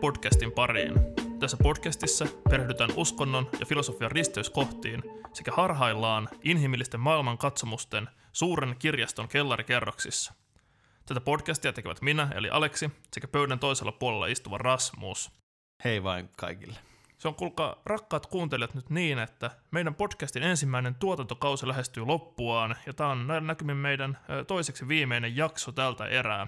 Podcastin pariin. Tässä podcastissa perehdytään uskonnon ja filosofian risteyskohtiin sekä harhaillaan inhimillisten maailman katsomusten suuren kirjaston kellarikerroksissa. Tätä podcastia tekevät minä, eli Aleksi, sekä pöydän toisella puolella istuva Rasmus. Hei vain kaikille. Se on kuulkaa rakkaat kuuntelijat nyt niin, että meidän podcastin ensimmäinen tuotantokausi lähestyy loppuaan, ja tämä on näillä näkymin meidän toiseksi viimeinen jakso tältä erää.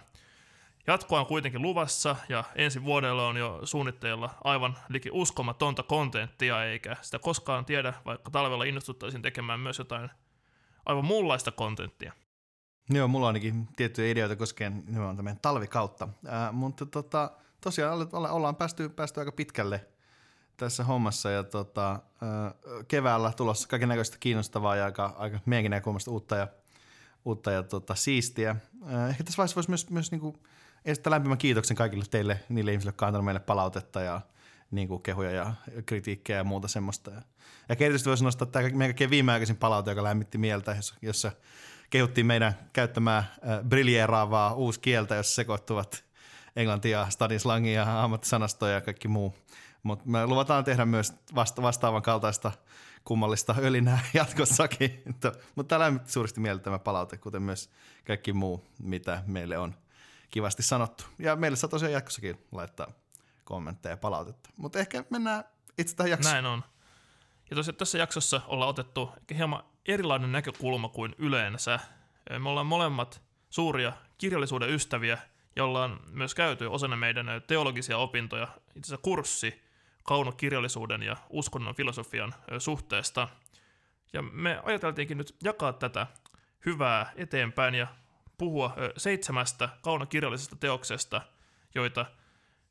Jatkoa on kuitenkin luvassa, ja ensi vuodella on jo suunnitteilla aivan liki uskomatonta kontenttia, eikä sitä koskaan tiedä, vaikka talvella innostuttaisiin tekemään myös jotain aivan muunlaista kontenttia. Joo, mulla on ainakin tiettyjä ideoita koskien nimenomaan tämän talvikautta, äh, mutta tota, tosiaan ollaan päästy, päästy aika pitkälle – tässä hommassa ja tota, keväällä tulossa kaiken näköistä kiinnostavaa ja aika, aika meidänkin näkökulmasta uutta ja, uutta ja tota, siistiä. Ehkä tässä vaiheessa voisi myös, myös niinku esittää lämpimän kiitoksen kaikille teille, niille ihmisille, jotka on meille palautetta ja niin kuin kehuja ja kritiikkejä ja muuta semmoista. Ja, ja erityisesti voisi nostaa tämä meidän kaikkein viimeaikaisin palaute, joka lämmitti mieltä, jossa, jossa kehuttiin meidän käyttämää äh, briljeeraavaa uusi kieltä, jossa sekoittuvat englantia, stadislangia ja ammattisanastoja ja kaikki muu – mutta me luvataan tehdä myös vasta- vastaavan kaltaista kummallista ölinää jatkossakin. Mutta täällä on suuresti mieltä tämä palaute, kuten myös kaikki muu, mitä meille on kivasti sanottu. Ja meille saa tosiaan jatkossakin laittaa kommentteja ja palautetta. Mutta ehkä mennään itse tähän jaksoon. Näin on. Ja tosiaan tässä jaksossa ollaan otettu hieman erilainen näkökulma kuin yleensä. Me ollaan molemmat suuria kirjallisuuden ystäviä, jolla on myös käyty osana meidän teologisia opintoja, itse asiassa kurssi, kaunokirjallisuuden ja uskonnon filosofian suhteesta. Ja me ajateltiinkin nyt jakaa tätä hyvää eteenpäin ja puhua seitsemästä kaunokirjallisesta teoksesta, joita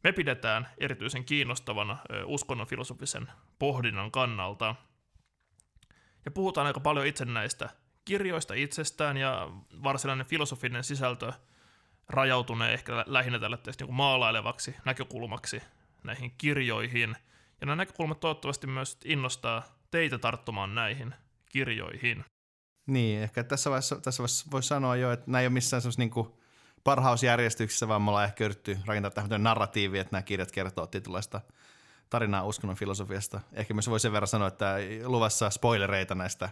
me pidetään erityisen kiinnostavana uskonnon filosofisen pohdinnan kannalta. Ja puhutaan aika paljon itse näistä kirjoista itsestään ja varsinainen filosofinen sisältö rajautunee ehkä lähinnä tälle niin maalailevaksi näkökulmaksi näihin kirjoihin – ja nämä näkökulmat toivottavasti myös innostaa teitä tarttumaan näihin kirjoihin. Niin, ehkä tässä vaiheessa, tässä vaiheessa voisi sanoa jo, että nämä ei ole missään semmoisessa niin parhausjärjestyksessä, vaan me ollaan ehkä yritetty rakentaa tähän narratiivi, että nämä kirjat kertoo tietynlaista tarinaa uskonnon filosofiasta. Ehkä myös voi sen verran sanoa, että luvassa spoilereita näistä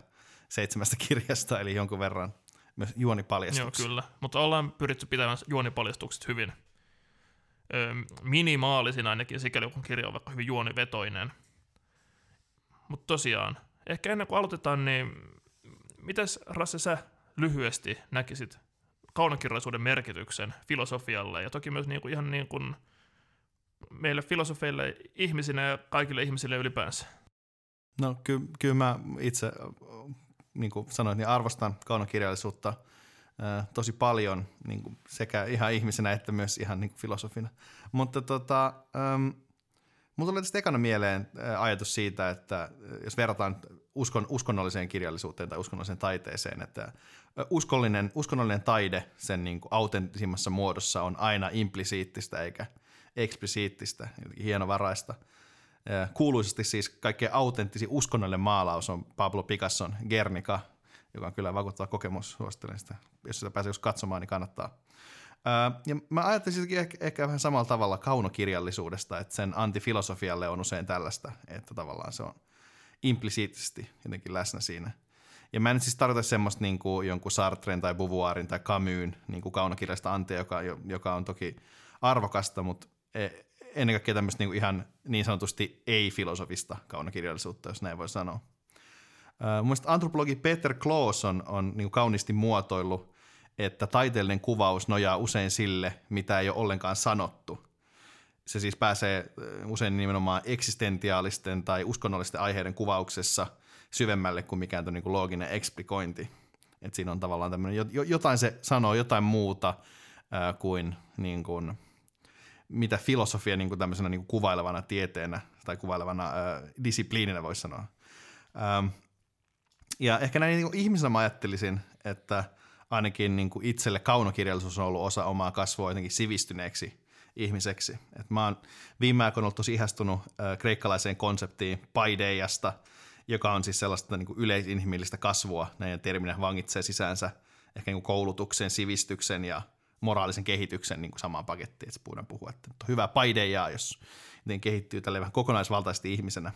seitsemästä kirjasta, eli jonkun verran myös juonipaljastuksia. Joo, kyllä. Mutta ollaan pyritty pitämään juonipaljastukset hyvin minimaalisin ainakin, sikäli kun kirja on vaikka hyvin juonivetoinen. Mutta tosiaan, ehkä ennen kuin aloitetaan, niin mitäs Rasse sä lyhyesti näkisit kaunokirjallisuuden merkityksen filosofialle ja toki myös niin kuin, ihan niin kuin meille filosofeille ihmisinä ja kaikille ihmisille ylipäänsä? No ky- kyllä mä itse, niin kuin sanoin, niin arvostan kaunokirjallisuutta – tosi paljon niin kuin sekä ihan ihmisenä että myös ihan niin kuin filosofina. Mutta tota, ähm, mulla tulee tästä ekana mieleen ajatus siitä, että jos verrataan uskon, uskonnolliseen kirjallisuuteen tai uskonnolliseen taiteeseen, että uskollinen, uskonnollinen taide sen niin kuin autentisimmassa muodossa on aina implisiittistä eikä eksplisiittistä, hienovaraista. Kuuluisesti siis kaikkein autenttisin uskonnollinen maalaus on Pablo Picasson Gernika – joka on kyllä vakuuttava kokemus. Suosittelen sitä. Jos sitä pääsee katsomaan, niin kannattaa. ja mä ajattelin ehkä, ehkä vähän samalla tavalla kaunokirjallisuudesta, että sen antifilosofialle on usein tällaista, että tavallaan se on implisiittisesti jotenkin läsnä siinä. Ja mä en siis tarkoita semmoista niin kuin jonkun Sartren tai Beauvoirin tai Camusin niin kuin kaunokirjallista antia, joka, joka on toki arvokasta, mutta e, ennen kaikkea tämmöistä niin kuin ihan niin sanotusti ei-filosofista kaunokirjallisuutta, jos näin voi sanoa. Mielestäni antropologi Peter Kloos on, on niin kauniisti muotoillut, että taiteellinen kuvaus nojaa usein sille, mitä ei ole ollenkaan sanottu. Se siis pääsee usein nimenomaan eksistentiaalisten tai uskonnollisten aiheiden kuvauksessa syvemmälle kuin mikään niin kuin looginen eksplikointi. Et siinä on tavallaan tämmöinen, jotain se sanoo, jotain muuta ää, kuin, niin kuin mitä filosofia niin kuin tämmöisenä niin kuin kuvailevana tieteenä tai kuvailevana ää, disipliininä voisi sanoa. Ähm, ja ehkä näin niin ihmisenä mä ajattelisin, että ainakin niin kuin itselle kaunokirjallisuus on ollut osa omaa kasvua jotenkin sivistyneeksi ihmiseksi. Et mä oon viime aikoina ollut tosi ihastunut äh, kreikkalaiseen konseptiin paideiasta, joka on siis sellaista niin kuin yleisinhimillistä kasvua. Näiden terminä vangitsee sisäänsä ehkä niin kuin koulutuksen, sivistyksen ja moraalisen kehityksen niin kuin samaan pakettiin, että voidaan puhua, että on hyvä paideja, jos miten kehittyy tälle vähän kokonaisvaltaisesti ihmisenä.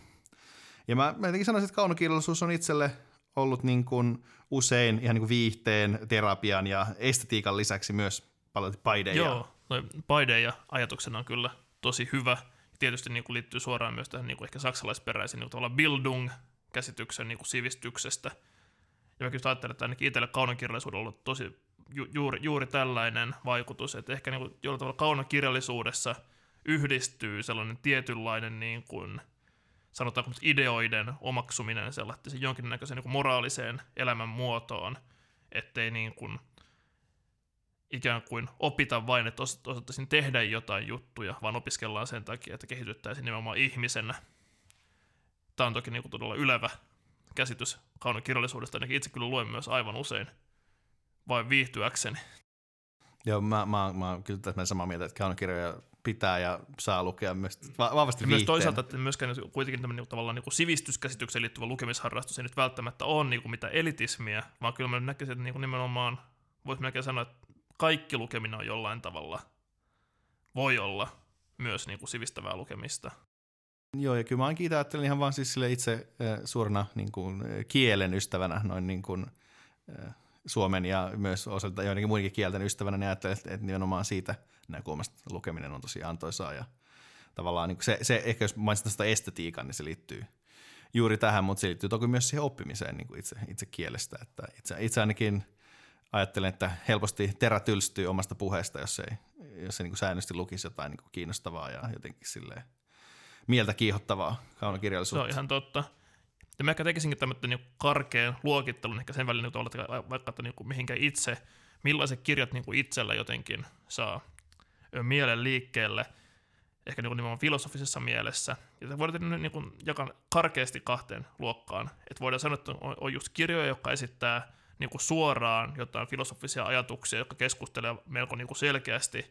Ja mä, mä jotenkin sanoisin, että kaunokirjallisuus on itselle ollut niin kuin usein ihan niin kuin viihteen, terapian ja estetiikan lisäksi myös paljon paideja. Joo, toi paideja ajatuksena on kyllä tosi hyvä. Tietysti niin kuin liittyy suoraan myös tähän niin kuin ehkä saksalaisperäisen niin kuin Bildung-käsityksen niin kuin sivistyksestä. Ja mä kyllä ajattelen, että ainakin itselle kaunokirjallisuudella on ollut tosi ju- juuri, juuri tällainen vaikutus, että ehkä niin kuin jollain tavalla kaunokirjallisuudessa yhdistyy sellainen tietynlainen niin kuin, sanotaanko ideoiden omaksuminen sellaisen jonkinnäköiseen niin kuin moraaliseen elämänmuotoon, ettei niin kuin ikään kuin opita vain, että osattaisiin tehdä jotain juttuja, vaan opiskellaan sen takia, että kehityttäisiin nimenomaan ihmisenä. Tämä on toki niin kuin todella ylevä käsitys kaunokirjallisuudesta, ainakin itse kyllä luen myös aivan usein vain viihtyäkseni. Joo, mä, mä, mä oon kyllä täsmälleen samaa mieltä, että kaunokirjoja pitää ja saa lukea myös vahvasti ja myös toisaalta, että myöskään kuitenkin tämmöinen niinku tavallaan niin sivistyskäsitykseen liittyvä lukemisharrastus ei nyt välttämättä ole niin kuin mitä elitismiä, vaan kyllä mä näkisin, että niin kuin nimenomaan voisi melkein sanoa, että kaikki lukeminen on jollain tavalla, voi olla myös niin kuin sivistävää lukemista. Joo, ja kyllä mä ainakin ajattelen ihan vaan siis sille itse äh, suurena niin kuin, kielen ystävänä, noin niin kuin, äh, suomen ja myös osalta joidenkin muidenkin kielten ystävänä, niin ajattelen, että, että nimenomaan siitä näkökulmasta lukeminen on tosi antoisaa ja tavallaan niin se, se, ehkä jos mainitsin sitä estetiikan, niin se liittyy juuri tähän, mutta se liittyy toki myös siihen oppimiseen niin kuin itse, itse kielestä, että itse, itse ainakin ajattelen, että helposti terä tylstyy omasta puheesta, jos ei, jos ei niin kuin säännöllisesti lukisi jotain niin kuin kiinnostavaa ja jotenkin silleen mieltä kiihottavaa kaunokirjallisuutta. Se on ihan totta. Ja mä ehkä tekisinkin tämmöinen niin karkean luokittelun ehkä sen välillä, niin että vaikka että niin kuin mihinkä itse, millaiset kirjat niin kuin itsellä jotenkin saa mielen liikkeelle, ehkä niin kuin filosofisessa mielessä. Ja voidaan niin kuin jakaa karkeasti kahteen luokkaan. Että voidaan sanoa, että on just kirjoja, jotka esittää niin kuin suoraan jotain filosofisia ajatuksia, jotka keskustelevat melko niin kuin selkeästi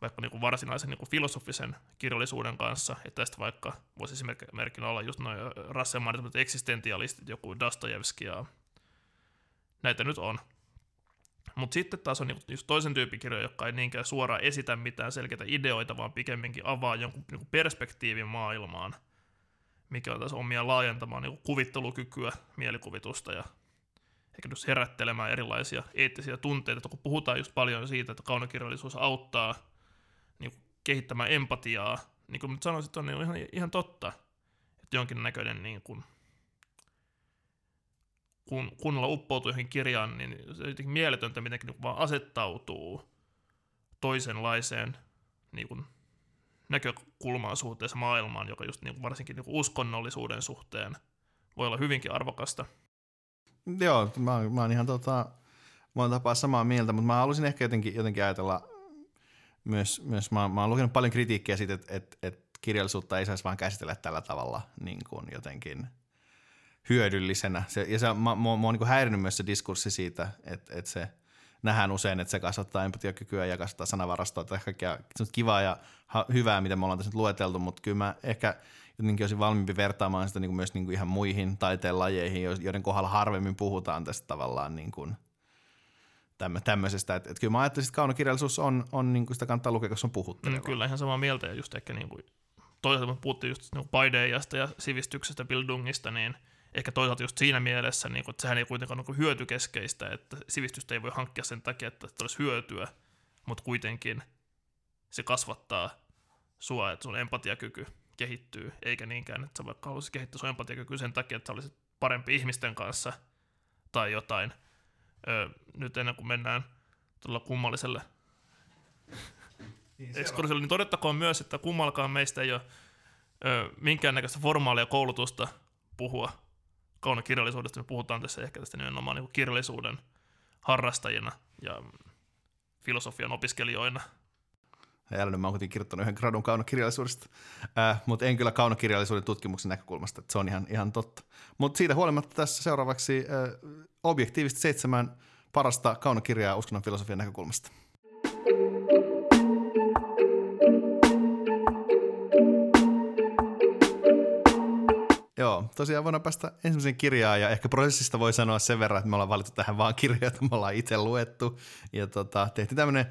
vaikka niin kuin varsinaisen niin kuin filosofisen kirjallisuuden kanssa, että tästä vaikka voisi esimerkkinä olla just noin Russell mainitut eksistentialistit, joku Dostojevski ja näitä nyt on. Mutta sitten taas on niin just toisen tyypin kirjoja, jotka ei niinkään suoraan esitä mitään selkeitä ideoita, vaan pikemminkin avaa jonkun niin kuin perspektiivin maailmaan, mikä on taas omia laajentamaan niin kuin kuvittelukykyä, mielikuvitusta ja ehkä just herättelemään erilaisia eettisiä tunteita, kun puhutaan just paljon siitä, että kaunokirjallisuus auttaa niin kehittämään empatiaa, niin kuin sanoisin, että on niin ihan, ihan totta, että jonkinnäköinen niin kuin, kun kunnolla uppoutuu johonkin kirjaan, niin se on jotenkin mieletöntä, miten niin vaan asettautuu toisenlaiseen niin kuin, näkökulmaan suhteessa maailmaan, joka just niin kuin, varsinkin niin kuin uskonnollisuuden suhteen voi olla hyvinkin arvokasta. Joo, mä, mä oon ihan tota, monta tapaa samaa mieltä, mutta mä haluaisin ehkä jotenkin, jotenkin ajatella myös, myös mä, mä oon lukenut paljon kritiikkiä siitä, että, että, että kirjallisuutta ei saisi vaan käsitellä tällä tavalla niin kuin jotenkin hyödyllisenä. Se, ja se, mä, mä, mä oon niin häirinyt myös se diskurssi siitä, että, että se nähdään usein, että se kasvattaa empatiakykyä ja kasvattaa sanavarastoa, että kaikkea kivaa ja ha, hyvää, mitä me ollaan tässä nyt lueteltu, mutta kyllä mä ehkä jotenkin olisin valmiimpi vertaamaan sitä niin kuin myös niin kuin ihan muihin taiteen lajeihin, joiden kohdalla harvemmin puhutaan tästä tavallaan niin kuin – tämmöisestä. Että et kyllä mä ajattelin, että kaunokirjallisuus on, on niin kuin sitä kannattaa lukea, koska se on puhutteleva. Mm, kyllä, ihan samaa mieltä. Ja just ehkä niin kuin, toisaalta kun puhuttiin just niin paideijasta ja sivistyksestä, bildungista, niin ehkä toisaalta just siinä mielessä, niin kuin, että sehän ei kuitenkaan ole niin hyötykeskeistä, että sivistystä ei voi hankkia sen takia, että olisi hyötyä, mutta kuitenkin se kasvattaa sua, että sun empatiakyky kehittyy, eikä niinkään, että sä vaikka haluaisit kehittää sun empatiakyky sen takia, että sä olisit parempi ihmisten kanssa tai jotain – Öö, nyt ennen kuin mennään tuolla kummalliselle niin, ekskursiolle, niin todettakoon myös, että kummallakaan meistä ei ole ö, minkäännäköistä formaalia koulutusta puhua kaunokirjallisuudesta. Me puhutaan tässä ehkä tästä nimenomaan niin kirjallisuuden harrastajina ja filosofian opiskelijoina. Nyt mä oon kuitenkin kirjoittanut yhden gradun kaunokirjallisuudesta, äh, mutta en kyllä kaunokirjallisuuden tutkimuksen näkökulmasta, että se on ihan, ihan totta. Mutta siitä huolimatta tässä seuraavaksi äh, objektiivisesti seitsemän parasta kaunokirjaa uskonnon filosofian näkökulmasta. Joo, tosiaan voidaan päästä ensimmäisen kirjaan ja ehkä prosessista voi sanoa sen verran, että me ollaan valittu tähän vaan kirjoja, että me ollaan itse luettu ja tota, tehtiin tämmöinen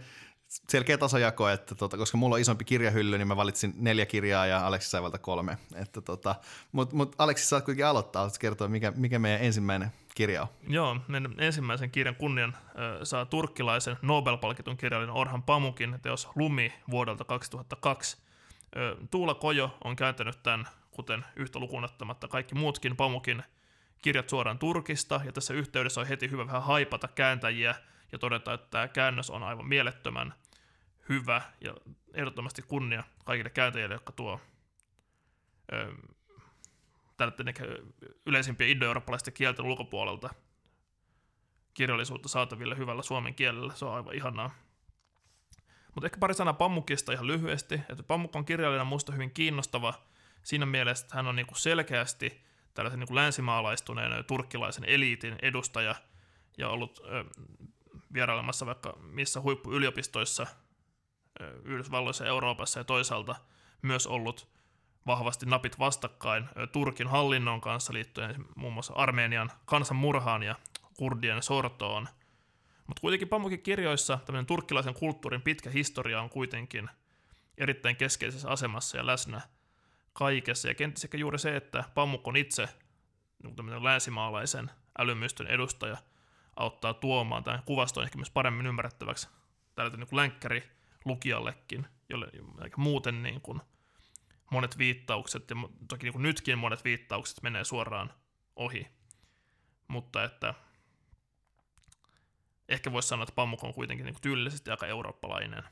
selkeä tasajako, että tota, koska mulla on isompi kirjahylly, niin mä valitsin neljä kirjaa ja Aleksi sai valta kolme. Että tota, Mutta mut Aleksi saat kuitenkin aloittaa, haluatko kertoa, mikä, mikä meidän ensimmäinen kirja on? Joo, meidän ensimmäisen kirjan kunnian äh, saa turkkilaisen Nobel-palkitun kirjallinen Orhan Pamukin teos Lumi vuodelta 2002. Äh, Tuula Kojo on kääntänyt tämän, kuten yhtä lukunottamatta kaikki muutkin Pamukin kirjat suoraan Turkista, ja tässä yhteydessä on heti hyvä vähän haipata kääntäjiä ja todeta, että tämä käännös on aivan mielettömän hyvä ja ehdottomasti kunnia kaikille kääntäjille, jotka tuo yleisimpiä indo-eurooppalaisten kielten ulkopuolelta kirjallisuutta saataville hyvällä suomen kielellä. Se on aivan ihanaa. Mutta ehkä pari sanaa Pammukista ihan lyhyesti. Että Pammuk on kirjallinen musta hyvin kiinnostava siinä mielessä, että hän on niinku selkeästi tällaisen niinku länsimaalaistuneen turkkilaisen eliitin edustaja ja ollut ö, vierailemassa vaikka missä huippuyliopistoissa Yhdysvalloissa ja Euroopassa ja toisaalta myös ollut vahvasti napit vastakkain Turkin hallinnon kanssa liittyen muun muassa Armenian kansanmurhaan ja kurdien sortoon. Mutta kuitenkin Pamukin kirjoissa tämmöinen turkkilaisen kulttuurin pitkä historia on kuitenkin erittäin keskeisessä asemassa ja läsnä kaikessa. Ja kenties ehkä juuri se, että Pamuk on itse niin länsimaalaisen älymystön edustaja, auttaa tuomaan tämän kuvaston ehkä myös paremmin ymmärrettäväksi tällä niin länkkäri lukijallekin, jolle muuten niin kuin monet viittaukset, ja toki niin kuin nytkin monet viittaukset menee suoraan ohi. Mutta että ehkä voisi sanoa, että Pamuk on kuitenkin niin kuin tyylisesti aika eurooppalainen.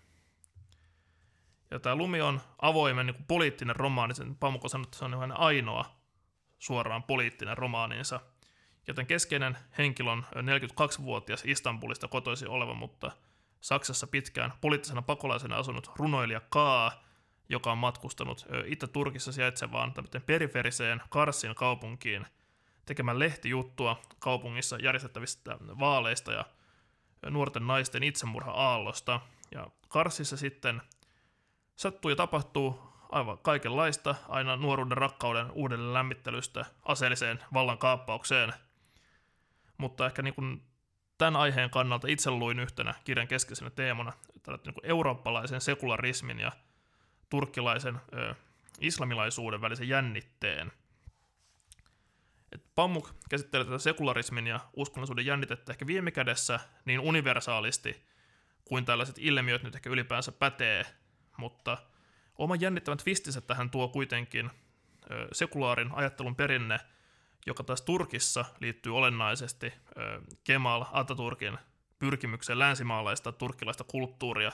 Ja tämä Lumi on avoimen niin kuin poliittinen romaani, sen Pamuk on sanonut, että se on niin ainoa suoraan poliittinen romaaninsa, joten keskeinen henkilö on 42-vuotias Istanbulista kotoisin oleva, mutta Saksassa pitkään poliittisena pakolaisena asunut runoilija Kaa, joka on matkustanut Itä-Turkissa sijaitsevaan periferiseen Karsin kaupunkiin tekemään lehtijuttua kaupungissa järjestettävistä vaaleista ja nuorten naisten itsemurha-aallosta. Ja Karsissa sitten sattuu ja tapahtuu aivan kaikenlaista, aina nuoruuden rakkauden uudelleen lämmittelystä aseelliseen vallankaappaukseen. Mutta ehkä niin kuin tämän aiheen kannalta itse luin yhtenä kirjan keskeisenä teemana niin kuin eurooppalaisen sekularismin ja turkkilaisen ö, islamilaisuuden välisen jännitteen. Et Pamuk käsittelee tätä sekularismin ja uskonnollisuuden jännitettä ehkä viime kädessä niin universaalisti kuin tällaiset ilmiöt nyt ehkä ylipäänsä pätee, mutta oma jännittävän twistinsä tähän tuo kuitenkin ö, sekulaarin ajattelun perinne – joka taas Turkissa liittyy olennaisesti Kemal Ataturkin pyrkimykseen länsimaalaista turkkilaista kulttuuria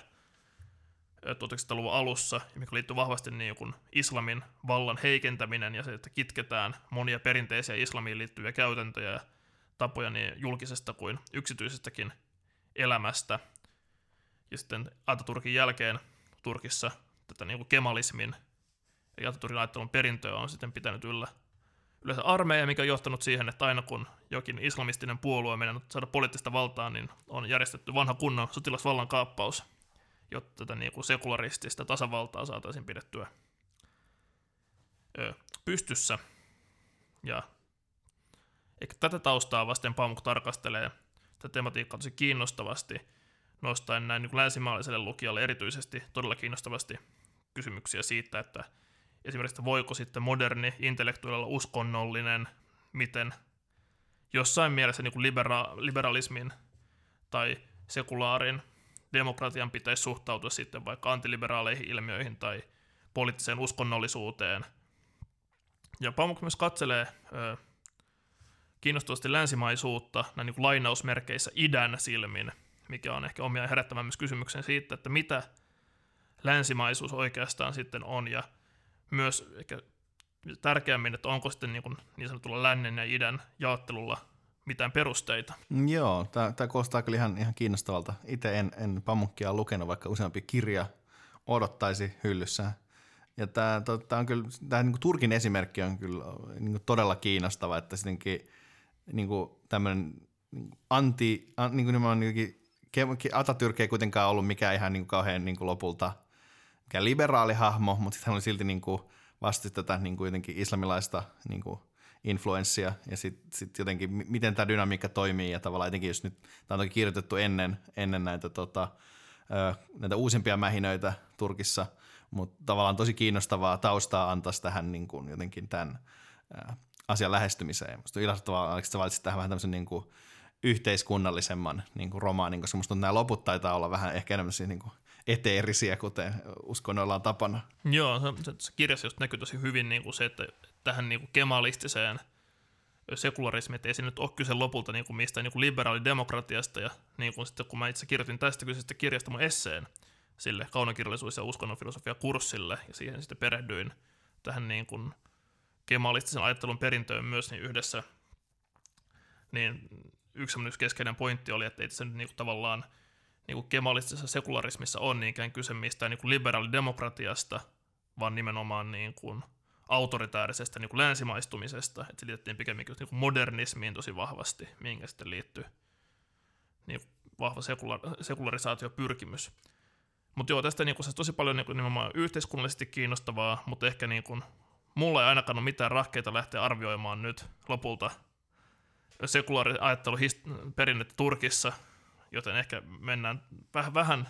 1900-luvun alussa, mikä liittyy vahvasti niin kuin islamin vallan heikentäminen ja se, että kitketään monia perinteisiä islamiin liittyviä käytäntöjä ja tapoja niin julkisesta kuin yksityisestäkin elämästä. Ja sitten Ataturkin jälkeen Turkissa tätä niin kuin kemalismin ja Ataturkin ajattelun perintöä on sitten pitänyt yllä yleensä armeija, mikä on johtanut siihen, että aina kun jokin islamistinen puolue on saada poliittista valtaa, niin on järjestetty vanha kunnon sotilasvallan kaappaus, jotta tätä niin kuin sekularistista tasavaltaa saataisiin pidettyä pystyssä. Ja eikä tätä taustaa vasten Pamuk tarkastelee tätä tematiikkaa tosi kiinnostavasti, nostaen näin niin länsimaalaiselle lukijalle erityisesti todella kiinnostavasti kysymyksiä siitä, että – esimerkiksi, voiko sitten moderni intellektuaali olla uskonnollinen, miten jossain mielessä niin kuin libera- liberalismin tai sekulaarin demokratian pitäisi suhtautua sitten vaikka antiliberaaleihin ilmiöihin tai poliittiseen uskonnollisuuteen. Ja Pamuk myös katselee ö, kiinnostavasti länsimaisuutta näin niin kuin lainausmerkeissä idän silmin, mikä on ehkä omia herättämään myös kysymyksen siitä, että mitä länsimaisuus oikeastaan sitten on ja myös ehkä tärkeämmin, että onko sitten niin, kuin niin sanotulla lännen ja idän jaottelulla mitään perusteita. Joo, tämä kuulostaa kyllä ihan, ihan kiinnostavalta. Itse en, en pamukkia lukenut, vaikka useampi kirja odottaisi hyllyssä. Ja tämä, tämä on kyllä, tämä niin kuin Turkin esimerkki on kyllä niin kuin todella kiinnostava, että sittenkin niin kuin tämmöinen anti, an, niin kuin Atatürk ei kuitenkaan ollut mikään ihan niin kuin kauhean niin kuin lopulta – mikään liberaali hahmo, mutta sitten hän oli silti niin kuin vasti tätä niin kuin jotenkin islamilaista niin kuin influenssia ja sitten sit jotenkin miten tämä dynamiikka toimii ja tavallaan etenkin jos nyt tämä on toki kirjoitettu ennen, ennen näitä tota, näitä uusimpia mähinöitä Turkissa, mutta tavallaan tosi kiinnostavaa taustaa antaisi tähän niin kuin jotenkin tämän asian lähestymiseen. Musta on ilahduttavaa, että sä valitsit tähän vähän tämmöisen niin kuin yhteiskunnallisemman niin kuin romaanin, koska musta nämä loput taitaa olla vähän ehkä enemmän niin kuin eteerisiä, kuten uskonnoilla on tapana. Joo, se, se, kirjassa just näkyy tosi hyvin niin kuin se, että tähän niin kuin kemalistiseen sekularismiin, että ei se nyt ole kyse lopulta niin kuin mistään niin kuin liberaalidemokratiasta, ja niin kuin sitten kun mä itse kirjoitin tästä kyseisestä kirjasta mun esseen sille kaunokirjallisuus- ja uskonnonfilosofia kurssille, ja siihen sitten perehdyin tähän niin kuin kemalistisen ajattelun perintöön myös niin yhdessä, niin yksi keskeinen pointti oli, että ei nyt niin kuin tavallaan – niin kuin kemalistisessa sekularismissa on niinkään kyse mistään niin kuin liberaalidemokratiasta, vaan nimenomaan niin kuin autoritaarisesta niin kuin länsimaistumisesta, että se liitettiin pikemminkin niin kuin modernismiin tosi vahvasti, mihinkä sitten liittyy niin kuin vahva sekula- sekularisaatiopyrkimys. Mutta joo, tästä niin se tosi paljon niin kuin, nimenomaan yhteiskunnallisesti kiinnostavaa, mutta ehkä niin kuin, mulla ei ainakaan ole mitään rahkeita lähteä arvioimaan nyt lopulta sekulaariajattelu perinnettä Turkissa – joten ehkä mennään vähän, vähän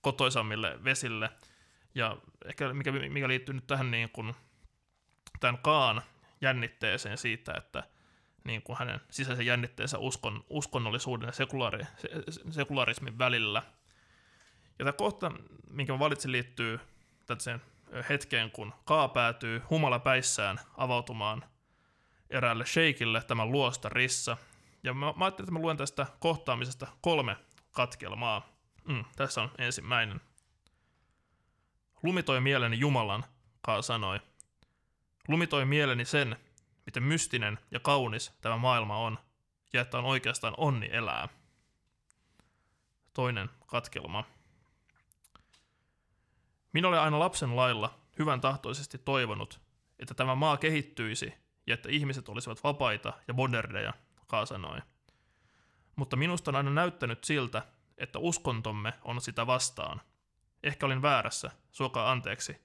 kotoisammille vesille. Ja ehkä mikä, mikä liittyy nyt tähän niin kuin, tämän Kaan jännitteeseen siitä, että niin kuin hänen sisäisen jännitteensä uskon, uskonnollisuuden ja sekulaari, se, sekularismin välillä. Ja tämä kohta, minkä mä valitsin, liittyy tällaiseen hetkeen, kun Kaa päätyy humalapäissään avautumaan eräälle sheikille tämän luosta Rissa, ja mä, mä ajattelin, että mä luen tästä kohtaamisesta kolme katkelmaa. Mm, tässä on ensimmäinen. Lumitoi mieleni Jumalan, Kaa sanoi. Lumitoi mieleni sen, miten mystinen ja kaunis tämä maailma on, ja että on oikeastaan onni elää. Toinen katkelma. Minä olen aina lapsen lailla hyvän tahtoisesti toivonut, että tämä maa kehittyisi ja että ihmiset olisivat vapaita ja moderneja – Kaa sanoi. Mutta minusta on aina näyttänyt siltä, että uskontomme on sitä vastaan. Ehkä olin väärässä, suokaa anteeksi.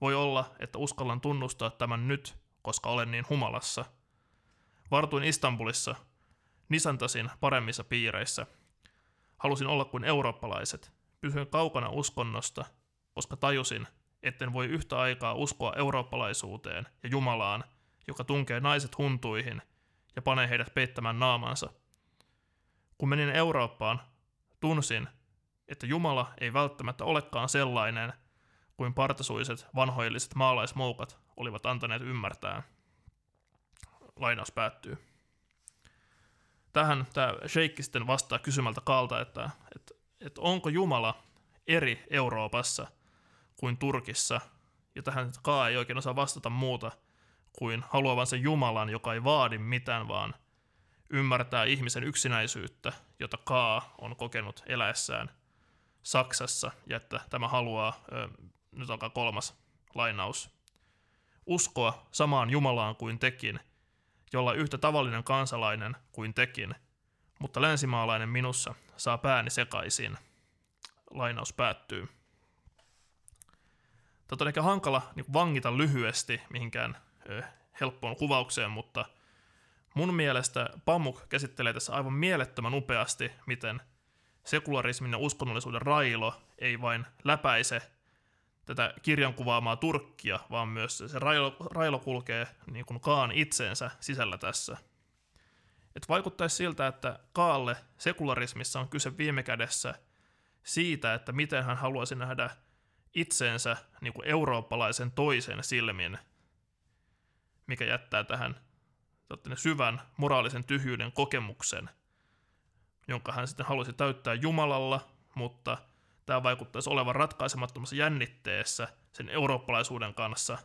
Voi olla, että uskallan tunnustaa tämän nyt, koska olen niin humalassa. Vartuin Istanbulissa, nisantasin paremmissa piireissä. Halusin olla kuin eurooppalaiset. Pysyin kaukana uskonnosta, koska tajusin, etten voi yhtä aikaa uskoa eurooppalaisuuteen ja Jumalaan, joka tunkee naiset huntuihin – ja panee heidät peittämään naamansa. Kun menin Eurooppaan, tunsin, että Jumala ei välttämättä olekaan sellainen kuin partasuiset vanhoilliset maalaismoukat olivat antaneet ymmärtää. Lainaus päättyy. Tähän tämä Sheikki sitten vastaa kysymältä kalta, että, että, että onko Jumala eri Euroopassa kuin Turkissa, ja tähän Kaa ei oikein osaa vastata muuta – kuin haluavansa Jumalan, joka ei vaadi mitään, vaan ymmärtää ihmisen yksinäisyyttä, jota Kaa on kokenut eläessään Saksassa, ja että tämä haluaa, nyt alkaa kolmas lainaus, uskoa samaan Jumalaan kuin tekin, jolla yhtä tavallinen kansalainen kuin tekin, mutta länsimaalainen minussa saa pääni sekaisin. Lainaus päättyy. Tätä on ehkä hankala niin vangita lyhyesti mihinkään helppoon kuvaukseen, mutta mun mielestä Pamuk käsittelee tässä aivan mielettömän upeasti, miten sekularismin ja uskonnollisuuden railo ei vain läpäise tätä kirjan kuvaamaa Turkkia, vaan myös se railo, railo kulkee niin kuin Kaan itsensä sisällä tässä. Et vaikuttaisi siltä, että Kaalle sekularismissa on kyse viime kädessä siitä, että miten hän haluaisi nähdä itsensä niin kuin eurooppalaisen toisen silmin mikä jättää tähän syvän moraalisen tyhjyyden kokemuksen, jonka hän sitten halusi täyttää Jumalalla, mutta tämä vaikuttaisi olevan ratkaisemattomassa jännitteessä sen eurooppalaisuuden kanssa,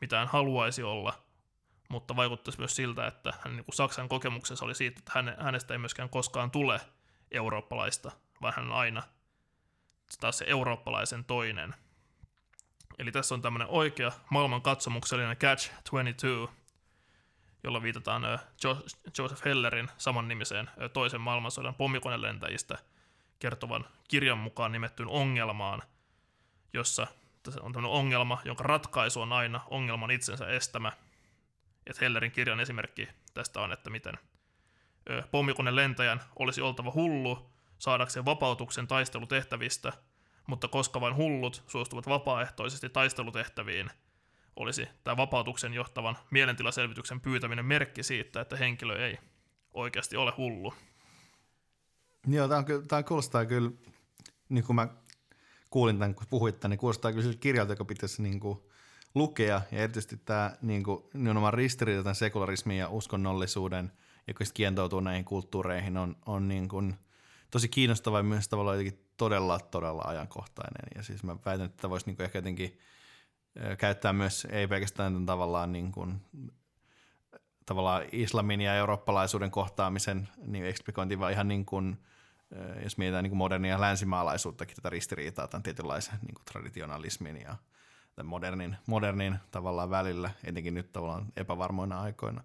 mitä hän haluaisi olla, mutta vaikuttaisi myös siltä, että hän, niin kuin Saksan kokemuksensa oli siitä, että hänestä ei myöskään koskaan tule eurooppalaista, vaan hän on aina taas se eurooppalaisen toinen – Eli tässä on tämmöinen oikea maailman katsomuksellinen Catch 22, jolla viitataan Joseph Hellerin saman nimiseen toisen maailmansodan pommikonelentäjistä kertovan kirjan mukaan nimettyyn ongelmaan, jossa on tämmöinen ongelma, jonka ratkaisu on aina ongelman itsensä estämä. Et Hellerin kirjan esimerkki tästä on, että miten pommikonelentäjän olisi oltava hullu, saadakseen vapautuksen taistelutehtävistä, mutta koska vain hullut suostuvat vapaaehtoisesti taistelutehtäviin, olisi tämä vapautuksen johtavan mielentilaselvityksen pyytäminen merkki siitä, että henkilö ei oikeasti ole hullu. Joo, tämä, on, kyllä- tämä kuulostaa kyllä, niin kuin mä kuulin tämän, kun puhuit tämän, niin kuulostaa kyllä kirjalta, joka pitäisi niin kuin lukea. Ja erityisesti tämä niin kuin, nimenomaan ristiriita tämän sekularismin ja uskonnollisuuden, joka sitten kientoutuu näihin kulttuureihin, on, on niin kuin tosi kiinnostava ja myös tavallaan jotenkin todella, todella ajankohtainen. Ja siis mä väitän, että voisi niin ehkä jotenkin käyttää myös, ei pelkästään tämän tavallaan niin kuin tavallaan islamin ja eurooppalaisuuden kohtaamisen niin eksplikointi, vaan ihan niin kuin, jos mietitään niin kuin modernia länsimaalaisuuttakin tätä ristiriitaa tämän tietynlaisen niin kuin traditionalismin ja tämän modernin, modernin tavallaan välillä, etenkin nyt tavallaan epävarmoina aikoina.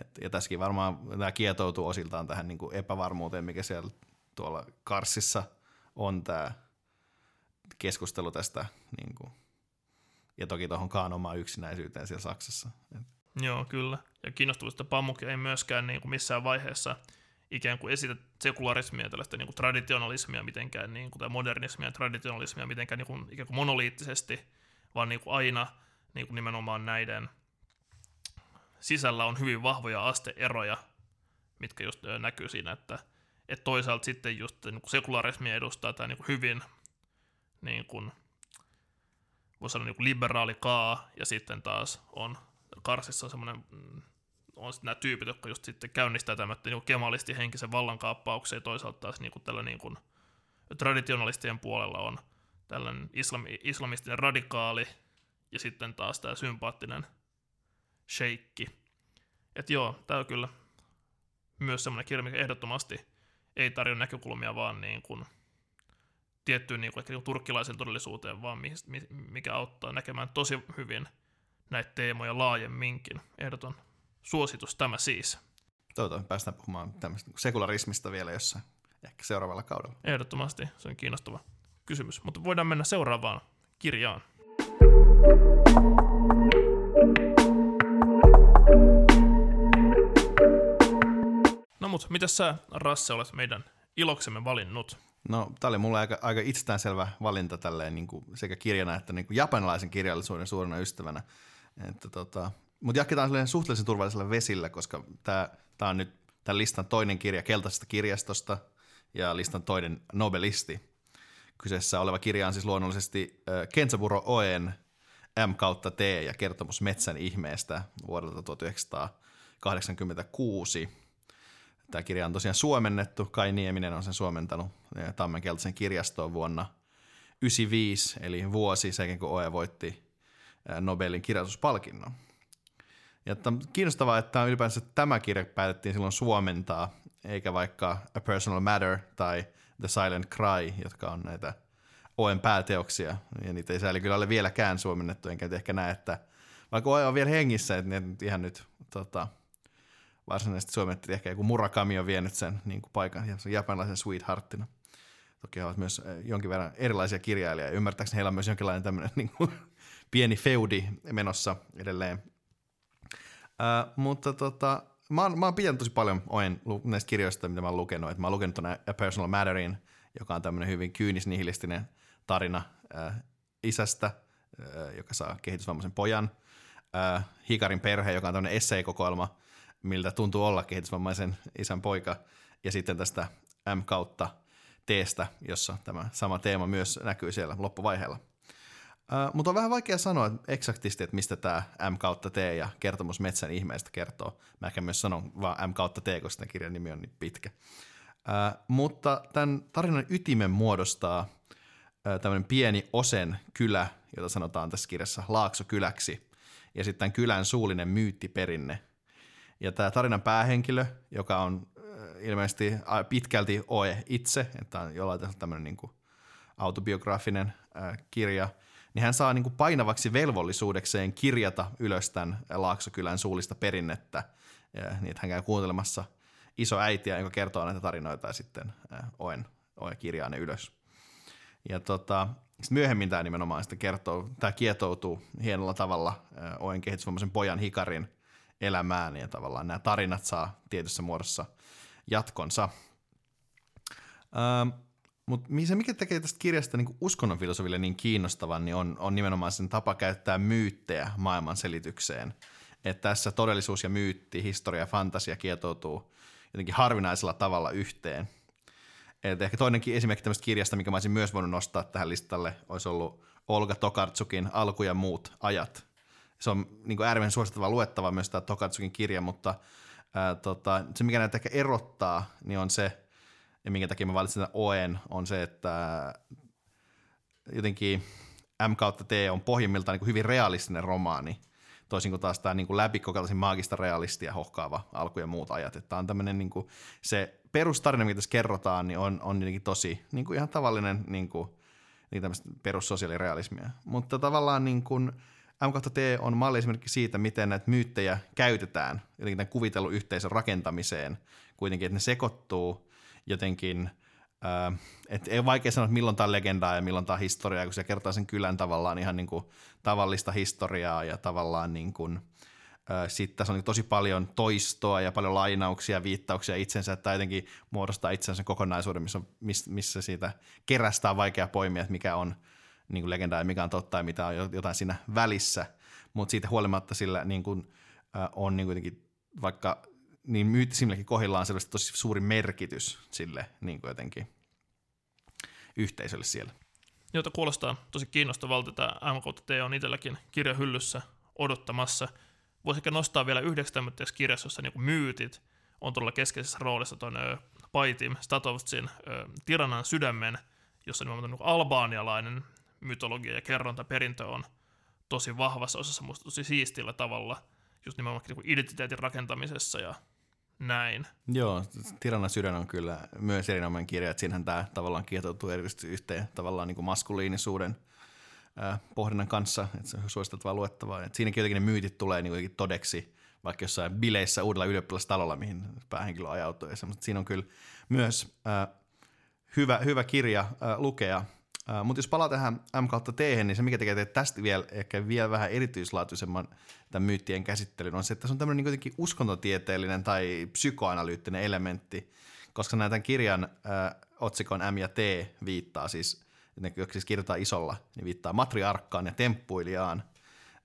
Et, ja tässäkin varmaan tämä kietoutuu osiltaan tähän niin kuin epävarmuuteen, mikä siellä tuolla Karsissa on tämä keskustelu tästä, niin kuin, ja toki tuohon kaanomaan yksinäisyyteen siellä Saksassa. Joo, kyllä. Ja kiinnostavaa, että Pamuk ei myöskään niin kuin missään vaiheessa ikään kuin esitä sekularismia, tällaista niin kuin traditionalismia mitenkään, niin kuin, tai modernismia traditionalismia mitenkään niin kuin, ikään kuin monoliittisesti, vaan niin kuin aina niin kuin nimenomaan näiden sisällä on hyvin vahvoja asteeroja, mitkä just näkyy siinä, että, että toisaalta sitten just niin kuin sekularismia edustaa tämä niin kuin hyvin niin kuin, voisi sanoa niin kuin liberaali kaa, ja sitten taas on Karsissa semmoinen, mm, on sitten nämä tyypit, jotka just sitten käynnistää tämmöinen niin kemalisti henkisen vallankaappauksen, ja toisaalta taas niin kuin tällä niin kuin traditionalistien puolella on tällainen islami, islamistinen radikaali, ja sitten taas tämä sympaattinen sheikki. Että joo, tämä on kyllä myös semmoinen kirja, mikä ehdottomasti ei tarjoa näkökulmia vaan niin kuin tiettyyn niin kuin, ehkä niin kuin turkkilaisen todellisuuteen, vaan mi- mi- mikä auttaa näkemään tosi hyvin näitä teemoja laajemminkin. Ehdoton suositus tämä siis. toivottavasti päästään puhumaan tämmöistä sekularismista vielä jossain, ehkä seuraavalla kaudella. Ehdottomasti se on kiinnostava kysymys. Mutta voidaan mennä seuraavaan kirjaan. No mut, mitä sä, Rasse, olet meidän iloksemme valinnut? No, tämä oli mulle aika, aika itsestäänselvä valinta tälleen niin kuin sekä kirjana että niin kuin japanilaisen kirjallisuuden suurena ystävänä. Että tota, mutta jatketaan suhteellisen turvallisella vesillä, koska tämä, tämä on nyt tämän listan toinen kirja Keltaisesta kirjastosta ja listan toinen Nobelisti. Kyseessä oleva kirja on siis luonnollisesti Kenzaburo Oen M kautta T ja kertomus metsän ihmeestä vuodelta 1986. Tämä kirja on tosiaan suomennettu. Kai Nieminen on sen suomentanut eh, Tammen keltaisen kirjastoon vuonna 1995, eli vuosi sen, kun Oe voitti eh, Nobelin kirjoituspalkinnon. Ja että kiinnostavaa, että ylipäänsä tämä kirja päätettiin silloin suomentaa, eikä vaikka A Personal Matter tai The Silent Cry, jotka on näitä Oen pääteoksia, ja niitä ei sääli kyllä ole vieläkään suomennettu, enkä ehkä näe, että vaikka Oe on vielä hengissä, että ihan nyt tota, varsinaisesti suomennettiin ehkä joku Murakami on vienyt sen niin kuin paikan, ja se on japanilaisen sweetheartina. Toki he ovat myös eh, jonkin verran erilaisia kirjailijoita, ja ymmärtääkseni heillä on myös jonkinlainen tämmöinen niin kuin, pieni feudi menossa edelleen. Uh, mutta tota, mä oon, mä oon pitänyt tosi paljon Oen näistä kirjoista, mitä mä oon lukenut. Et mä oon lukenut tuonne A Personal Matterin, joka on tämmöinen hyvin kyynisnihilistinen tarina uh, isästä, uh, joka saa kehitysvammaisen pojan. Uh, Hikarin perhe, joka on tämmöinen esseekokoelma, miltä tuntuu olla kehitysvammaisen isän poika. Ja sitten tästä M kautta Tstä, jossa tämä sama teema myös näkyy siellä loppuvaiheella. Uh, mutta on vähän vaikea sanoa eksaktisti, että mistä tämä M kautta T ja kertomus metsän ihmeestä kertoo. Mä ehkä myös sanon vaan M kautta T, koska tämän kirjan nimi on niin pitkä. Uh, mutta tämän tarinan ytimen muodostaa uh, tämmöinen pieni Osen kylä, jota sanotaan tässä kirjassa Laaksokyläksi, ja sitten tämän kylän suullinen myyttiperinne. Ja tämä tarinan päähenkilö, joka on uh, ilmeisesti pitkälti Oe itse, että on jollain tavalla tämmöinen niin kuin autobiografinen uh, kirja – niin hän saa niin kuin painavaksi velvollisuudekseen kirjata ylös tämän Laaksokylän suullista perinnettä, ja, niin että hän käy kuuntelemassa iso äitiä, joka kertoo näitä tarinoita ja sitten Oen, Oen kirjaa ne ylös. Ja tota, sitten myöhemmin tämä nimenomaan sitten kertoo, tämä kietoutuu hienolla tavalla Oen kehitysvammaisen pojan Hikarin elämään ja tavallaan nämä tarinat saa tietyssä muodossa jatkonsa. Ähm, Mutta se, mikä tekee tästä kirjasta niin uskonnon filosofille niin kiinnostavan, niin on, on nimenomaan sen tapa käyttää myyttejä maailman selitykseen. Että tässä todellisuus ja myytti, historia ja fantasia kietoutuu jotenkin harvinaisella tavalla yhteen. Et ehkä toinenkin esimerkki tämmöistä kirjasta, mikä mä olisin myös voinut nostaa tähän listalle, olisi ollut Olga Tokartsukin Alku ja muut ajat. Se on niin äärimmäisen suositeltava luettava myös tämä Tokartsukin kirja, mutta ää, tota, se mikä näitä ehkä erottaa, niin on se, ja minkä takia mä valitsin tämän OEN, on se, että jotenkin M kautta T on pohjimmiltaan niin hyvin realistinen romaani, toisin kuin taas tämä niin läpikokaisin maagista realistia hohkaava alku ja muut ajat. Että on tämmöinen niin kuin, se perustarina, mitä tässä kerrotaan, niin on, on tosi niin kuin ihan tavallinen niin kuin, niin perussosiaalirealismia. Mutta tavallaan niin kuin, M T on malli esimerkki siitä, miten näitä myyttejä käytetään jotenkin tämän kuvitellun yhteisön rakentamiseen. Kuitenkin, että ne sekoittuu jotenkin, äh, että ei ole vaikea sanoa, että milloin tämä on legendaa ja milloin tämä on historiaa, kun se kertoo sen kylän tavallaan ihan niin kuin tavallista historiaa ja tavallaan niin kuin, sitten tässä on tosi paljon toistoa ja paljon lainauksia, viittauksia itsensä, että jotenkin muodostaa itsensä kokonaisuuden, missä, missä siitä kerästää vaikea poimia, että mikä on niin kuin legendaa mikä on totta ja mitä on jotain siinä välissä, mutta siitä huolimatta sillä niin kuin, on niin kuitenkin vaikka niin myyttisimmilläkin kohdillaan selvästi tosi suuri merkitys sille niin kuin jotenkin yhteisölle siellä. Jota kuulostaa tosi kiinnostavalta. Tämä MKT on itselläkin kirjahyllyssä odottamassa. Voisi ehkä nostaa vielä yhdeksi tämmöisessä kirjassa, jossa niin myytit on tuolla keskeisessä roolissa tuon Paitim Statovtsin Tiranan sydämen, jossa nimenomaan niin albaanialainen mytologia ja kerronta perintö on tosi vahvassa osassa, musta tosi siistillä tavalla, just nimenomaan niin identiteetin rakentamisessa ja näin. Joo, Tiranan sydän on kyllä myös erinomainen kirja, että siinähän tämä tavallaan kietoutuu erityisesti yhteen tavallaan niin kuin maskuliinisuuden äh, pohdinnan kanssa, että se on suositeltavaa luettavaa. Et siinäkin jotenkin ne myytit tulee niin todeksi, vaikka jossain bileissä uudella ylioppilastalolla, mihin päähenkilö ajautuu. Siinä on kyllä myös äh, hyvä, hyvä kirja äh, lukea, Mutta jos palaa tähän M kautta T, niin se mikä tekee tästä vielä, ehkä vielä vähän erityislaatuisemman tämän myyttien käsittelyn on se, että se on tämmöinen niin uskontotieteellinen tai psykoanalyyttinen elementti, koska näitä kirjan uh, otsikon M ja T viittaa siis, ne siis kirjoitetaan isolla, niin viittaa matriarkkaan ja temppuilijaan,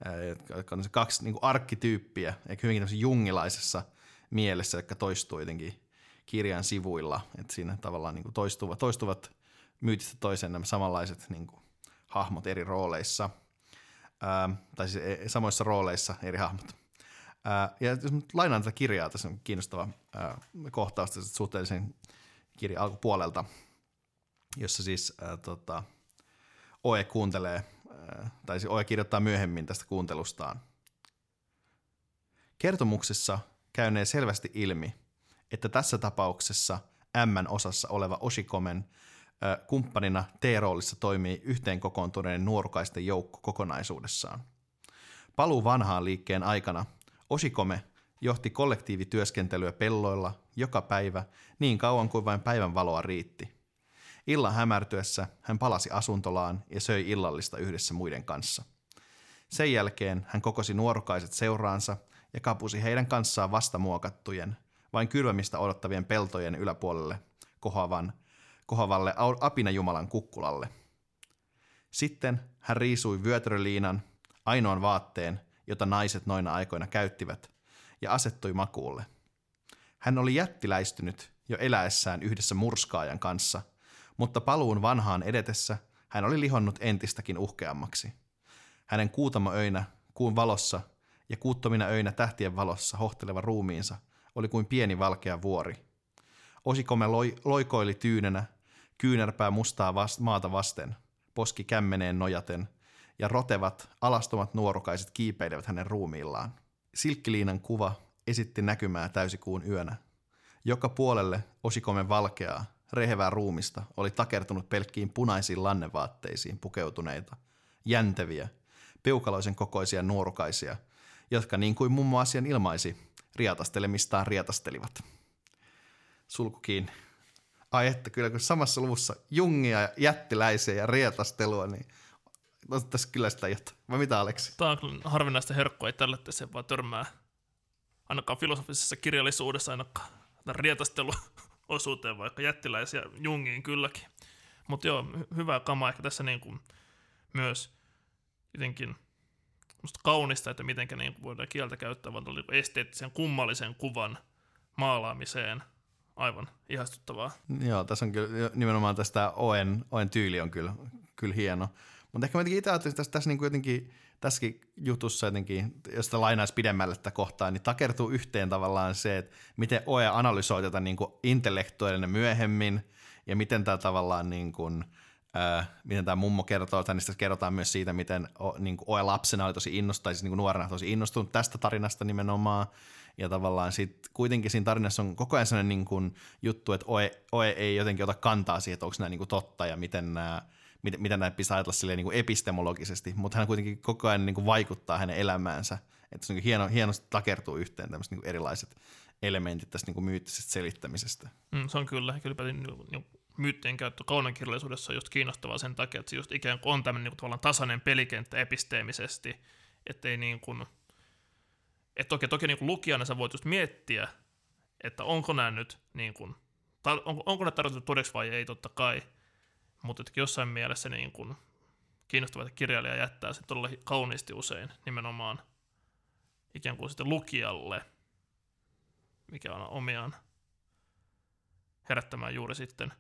uh, jotka on kaksi niin kuin arkkityyppiä, eikä hyvinkin jungilaisessa mielessä, jotka toistuu jotenkin kirjan sivuilla, että siinä tavallaan niin kuin toistuvat, toistuvat myytistä toiseen nämä samanlaiset niin kuin, hahmot eri rooleissa, ää, tai siis e, samoissa rooleissa eri hahmot. Ää, ja jos lainaan tätä kirjaa, tässä on kiinnostava ää, kohtaus tästä suhteellisen kirjan alkupuolelta, jossa siis ää, tota, Oe kuuntelee, ää, tai siis Oe kirjoittaa myöhemmin tästä kuuntelustaan. Kertomuksessa käynee selvästi ilmi, että tässä tapauksessa M-osassa oleva Oshikomen – kumppanina T-roolissa toimii yhteen kokoontuneiden nuorukaisten joukko kokonaisuudessaan. Paluu vanhaan liikkeen aikana Osikome johti kollektiivityöskentelyä pelloilla joka päivä niin kauan kuin vain päivän valoa riitti. Illan hämärtyessä hän palasi asuntolaan ja söi illallista yhdessä muiden kanssa. Sen jälkeen hän kokosi nuorukaiset seuraansa ja kapusi heidän kanssaan vastamuokattujen, vain kylvämistä odottavien peltojen yläpuolelle kohoavan kohovalle apinajumalan kukkulalle. Sitten hän riisui vyötäröliinan, ainoan vaatteen, jota naiset noina aikoina käyttivät, ja asettui makuulle. Hän oli jättiläistynyt jo eläessään yhdessä murskaajan kanssa, mutta paluun vanhaan edetessä hän oli lihonnut entistäkin uhkeammaksi. Hänen kuutamoöinä, kuun valossa ja kuuttomina öinä tähtien valossa hohteleva ruumiinsa oli kuin pieni valkea vuori. Osikome loi, loikoili tyynenä kyynärpää mustaa vast, maata vasten, poski kämmeneen nojaten, ja rotevat, alastomat nuorukaiset kiipeilevät hänen ruumiillaan. Silkkiliinan kuva esitti näkymää täysikuun yönä. Joka puolelle osikomen valkeaa, rehevää ruumista oli takertunut pelkkiin punaisiin lannevaatteisiin pukeutuneita, jänteviä, peukaloisen kokoisia nuorukaisia, jotka niin kuin mummo asian ilmaisi, riatastelemistaan riatastelivat. Sulku kiinni. Ai että kyllä, kun samassa luvussa jungia ja jättiläisiä ja rietastelua, niin on tässä kyllä sitä jotain. Vai mitä Aleksi? Tämä on harvinaista herkkoa, ei tällä se vaan törmää ainakaan filosofisessa kirjallisuudessa ainakaan rietastelu osuuteen, vaikka jättiläisiä Jungiin kylläkin. Mutta joo, hy- hyvää kamaa ehkä tässä niin kuin myös jotenkin musta kaunista, että miten niin voidaan kieltä käyttää vaan tuolla esteettisen kummallisen kuvan maalaamiseen. Aivan ihastuttavaa. Joo, tässä on kyllä nimenomaan tästä Oen, Oen tyyli on kyllä, kyllä hieno. Mutta ehkä mä itse ajattelin, tässä, tässä niin jotenkin, tässäkin jutussa jotenkin, jos sitä lainaisi pidemmälle tätä kohtaa, niin takertuu yhteen tavallaan se, että miten Oe analysoi tätä niin kuin intellektuaalinen myöhemmin, ja miten tämä tavallaan niin kuin, äh, miten tämä mummo kertoo, tai niistä kerrotaan myös siitä, miten o, niin kuin Oe lapsena oli tosi innostunut, siis niin kuin nuorena tosi innostunut tästä tarinasta nimenomaan, ja tavallaan sit kuitenkin siinä tarinassa on koko ajan sellainen niin kuin juttu, että Oe, Oe ei jotenkin ota kantaa siihen, että onko nämä niin kuin totta ja miten nämä miten, miten näitä pitää ajatella silleen niin kuin epistemologisesti, mutta hän kuitenkin koko ajan niin kuin vaikuttaa hänen elämäänsä. Että se niin hieno, hienosti takertuu yhteen tämmöiset niin erilaiset elementit tästä niin kuin myyttisestä selittämisestä. Mm, se on kyllä, kyllä niin, niin, myyttien käyttö kaunokirjallisuudessa on just kiinnostavaa sen takia, että se just ikään kuin on tämmöinen niin kuin, tasainen pelikenttä episteemisesti, ettei niin kuin, että toki, toki niin lukijana sä voit just miettiä, että onko nämä nyt niin kuin, onko, onko ne tarkoitettu todeksi vai ei, totta kai, mutta jossain mielessä niin kuin, kiinnostava, että kirjailija jättää se todella kauniisti usein nimenomaan ikään kuin sitten lukijalle, mikä on omiaan herättämään juuri sitten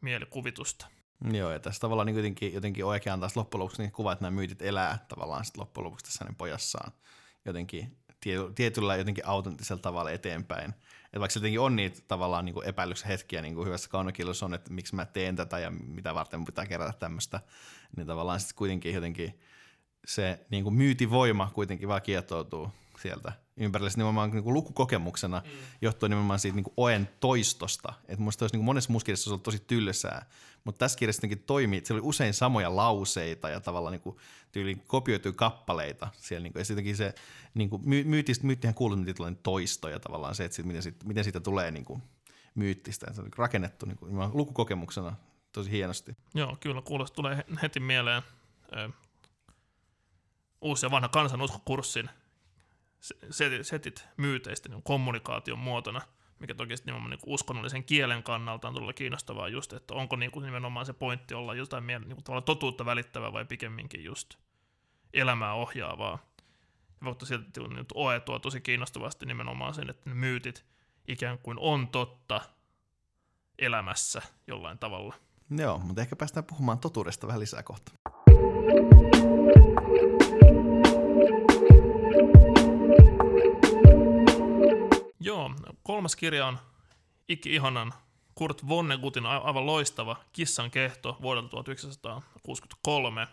mielikuvitusta. Joo, ja tässä tavallaan niin jotenkin, jotenkin oikean taas loppujen lopuksi niin kuva, että nämä myytit elää tavallaan sitten loppujen lopuksi tässä hänen pojassaan jotenkin tietyllä jotenkin autenttisella tavalla eteenpäin. Että vaikka jotenkin on niitä tavallaan niin epäilyksen hetkiä niin kuin hyvässä kaunokielossa on, että miksi mä teen tätä ja mitä varten pitää kerätä tämmöistä, niin tavallaan sitten kuitenkin jotenkin se niin kuin myytivoima kuitenkin vaan kietoutuu sieltä ympärillä nimenomaan niin kuin lukukokemuksena mm. johtuen nimenomaan siitä niin kuin oen toistosta. Että musta olisi niin kuin monessa muussa kirjassa ollut tosi tylsää, mutta tässä kirjassa toimii, että siellä oli usein samoja lauseita ja tavallaan niin kuin tyyliin kopioituja kappaleita siellä. Niin kuin, ja sittenkin se niin kuin, my, myytistä, myyttihän kuuluu tällainen toisto ja tavallaan se, että sit, miten, sit, miten siitä tulee niin kuin, myyttistä. Se on rakennettu niin kuin, lukukokemuksena tosi hienosti. Joo, kyllä kuulostaa, tulee heti mieleen ö, uusi ja vanha kansanuskokurssin setit, myyteistä niin kommunikaation muotona, mikä toki nimenomaan niin uskonnollisen kielen kannalta on todella kiinnostavaa just, että onko niin kuin nimenomaan se pointti olla jotain niin kuin totuutta välittävää vai pikemminkin just elämää ohjaavaa. Ja mutta silti nyt Oe tuo tosi kiinnostavasti nimenomaan sen, että ne myytit ikään kuin on totta elämässä jollain tavalla. Joo, mutta ehkä päästään puhumaan totuudesta vähän lisää kohta. Joo, kolmas kirja on Ikki Ihanan Kurt Vonnegutin aivan loistava Kissan kehto vuodelta 1963.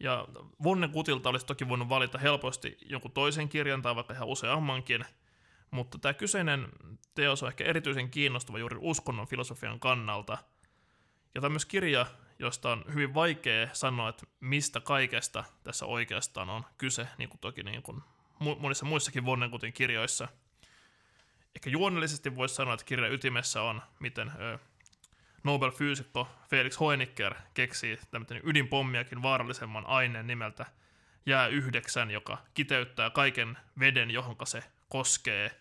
Ja Vonnegutilta olisi toki voinut valita helposti jonkun toisen kirjan tai vaikka ihan useammankin, mutta tämä kyseinen teos on ehkä erityisen kiinnostava juuri uskonnon filosofian kannalta. Ja tämä on myös kirja, josta on hyvin vaikea sanoa, että mistä kaikesta tässä oikeastaan on kyse, niin kuin toki niin kuin monissa muissakin Vonnegutin kirjoissa – ehkä juonellisesti voisi sanoa, että kirjan ytimessä on, miten ö, Nobel-fyysikko Felix Hoenicker keksii tämmöinen ydinpommiakin vaarallisemman aineen nimeltä jää yhdeksän, joka kiteyttää kaiken veden, johon se koskee.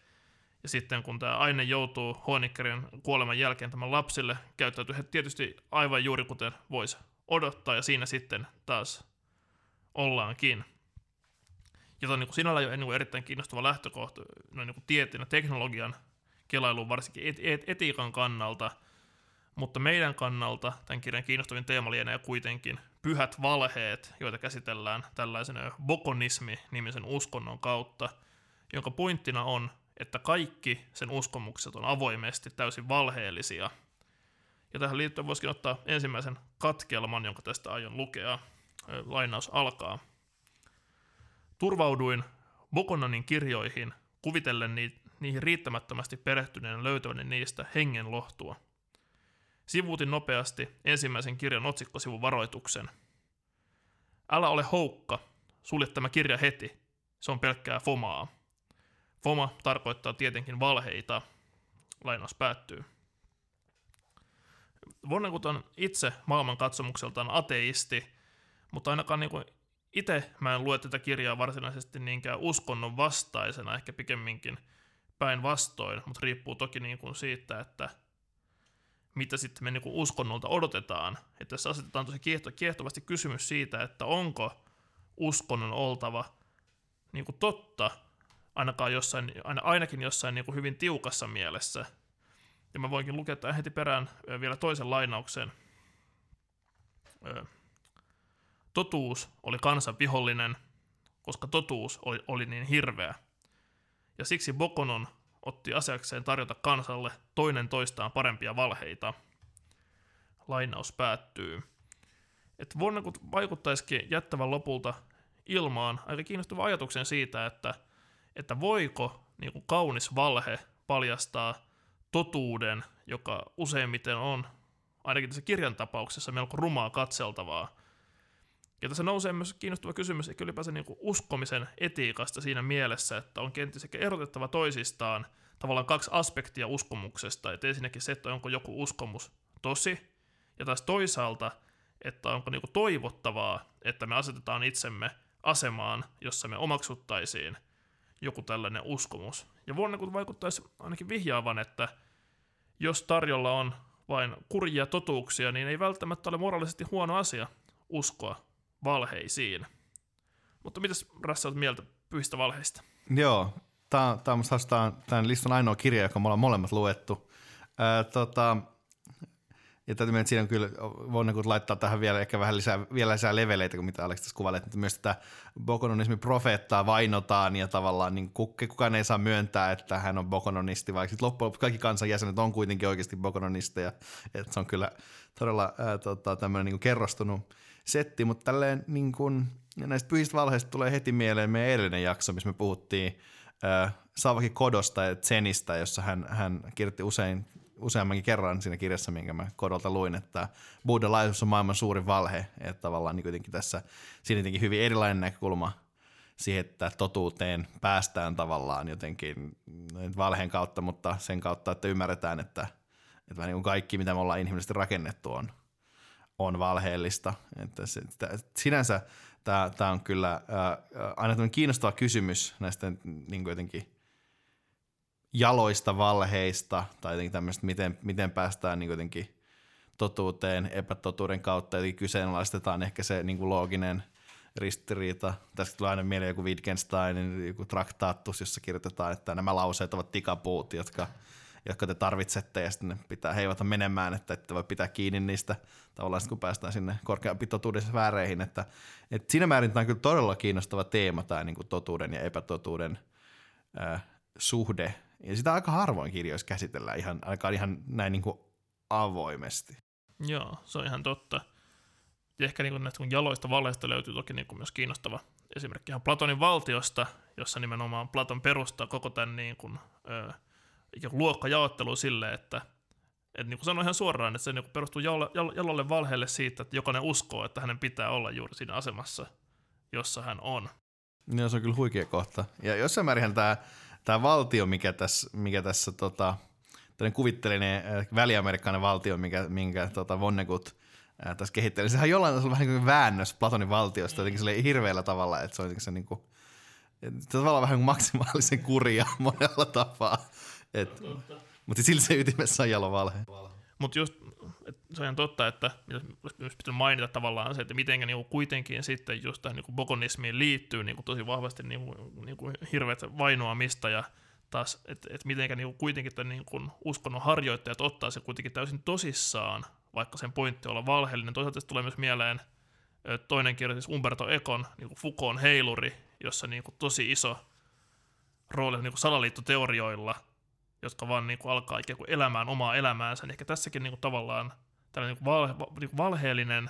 Ja sitten kun tämä aine joutuu Hoenickerin kuoleman jälkeen tämän lapsille, käyttäytyy he tietysti aivan juuri kuten voisi odottaa, ja siinä sitten taas ollaankin jota on niin kuin sinällään jo niin kuin erittäin kiinnostava lähtökohta no, niin kuin tieteen ja teknologian kelailuun, varsinkin et, et, etiikan kannalta, mutta meidän kannalta tämän kirjan kiinnostavin teema lienee kuitenkin pyhät valheet, joita käsitellään tällaisen bokonismi-nimisen uskonnon kautta, jonka pointtina on, että kaikki sen uskomukset on avoimesti täysin valheellisia. Ja tähän liittyen voisikin ottaa ensimmäisen katkelman, jonka tästä aion lukea. Lainaus alkaa. Turvauduin Bokononin kirjoihin kuvitellen ni- niihin riittämättömästi perehtyneen löytäväni niistä hengen lohtua. Sivuutin nopeasti ensimmäisen kirjan otsikkosivun varoituksen. Älä ole houkka, sulje tämä kirja heti, se on pelkkää fomaa. Foma tarkoittaa tietenkin valheita. Lainaus päättyy. Vonnegut on itse maailmankatsomukseltaan ateisti, mutta ainakaan niin itse mä en lue tätä kirjaa varsinaisesti niinkään uskonnon vastaisena, ehkä pikemminkin päinvastoin, mutta riippuu toki niin kuin siitä, että mitä sitten me niin kuin uskonnolta odotetaan. Että tässä asetetaan tosi kiehto, kiehtovasti kysymys siitä, että onko uskonnon oltava niin kuin totta, ainakaan jossain, aina, ainakin jossain niin kuin hyvin tiukassa mielessä. Ja mä voinkin lukea tämän heti perään vielä toisen lainauksen. Totuus oli kansan vihollinen, koska totuus oli, oli niin hirveä. Ja siksi Bokonon otti asiakseen tarjota kansalle toinen toistaan parempia valheita. Lainaus päättyy. Että kun vaikuttaisikin jättävän lopulta ilmaan aika kiinnostava ajatuksen siitä, että, että voiko niin kuin kaunis valhe paljastaa totuuden, joka useimmiten on, ainakin tässä kirjan tapauksessa, melko rumaa katseltavaa. Ja tässä nousee myös kiinnostava kysymys ehkä ylipäänsä niin kuin uskomisen etiikasta siinä mielessä, että on kenties ehkä erotettava toisistaan tavallaan kaksi aspektia uskomuksesta. Että ensinnäkin se, että onko joku uskomus tosi, ja taas toisaalta, että onko niin kuin toivottavaa, että me asetetaan itsemme asemaan, jossa me omaksuttaisiin joku tällainen uskomus. Ja vuonna kun vaikuttaisi ainakin vihjaavan, että jos tarjolla on vain kurjia totuuksia, niin ei välttämättä ole moraalisesti huono asia uskoa valheisiin. Mutta mitäs Rassa olet mieltä pyhistä valheista? Joo, tämä, tämä on tämän listan ainoa kirja, joka me ollaan molemmat luettu. Ää, tota, ja täytyy mennä, siinä on kyllä, voin niin laittaa tähän vielä ehkä vähän lisää, vielä lisää leveleitä kuin mitä Alex tässä kuvailee, että myös tätä bokononismin profeettaa vainotaan ja tavallaan niin kukaan ei saa myöntää, että hän on bokononisti, vaikka sitten loppujen lopuksi kaikki kansan jäsenet on kuitenkin oikeasti bokononisteja, että se on kyllä todella ää, tota, tämmöinen niin kerrostunut setti, mutta tälleen niin kuin, näistä pyhistä valheista tulee heti mieleen meidän edellinen jakso, missä me puhuttiin äh, Savaki Kodosta ja Zenistä, jossa hän, hän kirjoitti usein useammankin kerran siinä kirjassa, minkä mä kodolta luin, että buddhalaisuus on maailman suurin valhe, että tavallaan niin kuitenkin tässä siinä jotenkin hyvin erilainen näkökulma siihen, että totuuteen päästään tavallaan jotenkin valheen kautta, mutta sen kautta, että ymmärretään, että, että niin kuin kaikki, mitä me ollaan inhimillisesti rakennettu, on, on valheellista. Että se, että sinänsä tämä, on kyllä ää, aina kiinnostava kysymys näistä niin jotenkin jaloista valheista tai jotenkin tämmöistä, miten, miten päästään niin jotenkin totuuteen epätotuuden kautta, eli kyseenalaistetaan ehkä se niin kuin looginen ristiriita. Tästä tulee aina mieleen joku Wittgensteinin joku traktaattus, jossa kirjoitetaan, että nämä lauseet ovat tikapuut, jotka, jotka te tarvitsette, ja sitten ne pitää heivata menemään, että ette voi pitää kiinni niistä tavallaan, kun päästään sinne korkeampi totuuden sfääreihin. Että, että siinä määrin tämä on kyllä todella kiinnostava teema, tämä niin kuin totuuden ja epätotuuden äh, suhde, ja sitä aika harvoin kirjoissa käsitellään ihan, aika ihan näin niin kuin avoimesti. Joo, se on ihan totta. Ja ehkä niin näistä jaloista valeista löytyy toki niin kuin myös kiinnostava esimerkki ihan Platonin valtiosta, jossa nimenomaan Platon perustaa koko tämän niin kuin, ö, luokkajaottelu sille, että et niin kuin sanoi ihan suoraan, että se niin perustuu jalolle valheelle siitä, että jokainen uskoo, että hänen pitää olla juuri siinä asemassa, jossa hän on. Joo, se on kyllä huikea kohta. Ja jossain määrin tämä tämä valtio, mikä tässä, mikä tässä tota, kuvitteellinen äh, väliamerikkainen valtio, mikä, minkä tota Vonnegut äh, tässä kehitteli, sehän jollain tasolla vähän niin kuin väännös Platonin valtiosta jotenkin hirveällä tavalla, että se on se niin kuin, tavallaan vähän kuin maksimaalisen kuria monella tapaa. Et, mutta sillä se ytimessä on jalo valhe. Mutta just et se on ihan totta, että olisi pitänyt mainita tavallaan se, että miten niinku kuitenkin sitten just tähän niinku bokonismiin liittyy niinku tosi vahvasti niinku, niinku hirveät vainoamista ja taas, että et miten niinku kuitenkin tämän niinku uskonnon harjoittajat ottaa se kuitenkin täysin tosissaan, vaikka sen pointti on olla valheellinen. Toisaalta tulee myös mieleen toinen kirja, siis Umberto Econ, niinku Foucaultin heiluri, jossa niinku tosi iso rooli niinku salaliittoteorioilla – jotka vaan niin kuin alkaa ikään kuin elämään omaa elämäänsä. Niin ehkä tässäkin niin kuin tavallaan tällainen niin kuin valhe, niin kuin valheellinen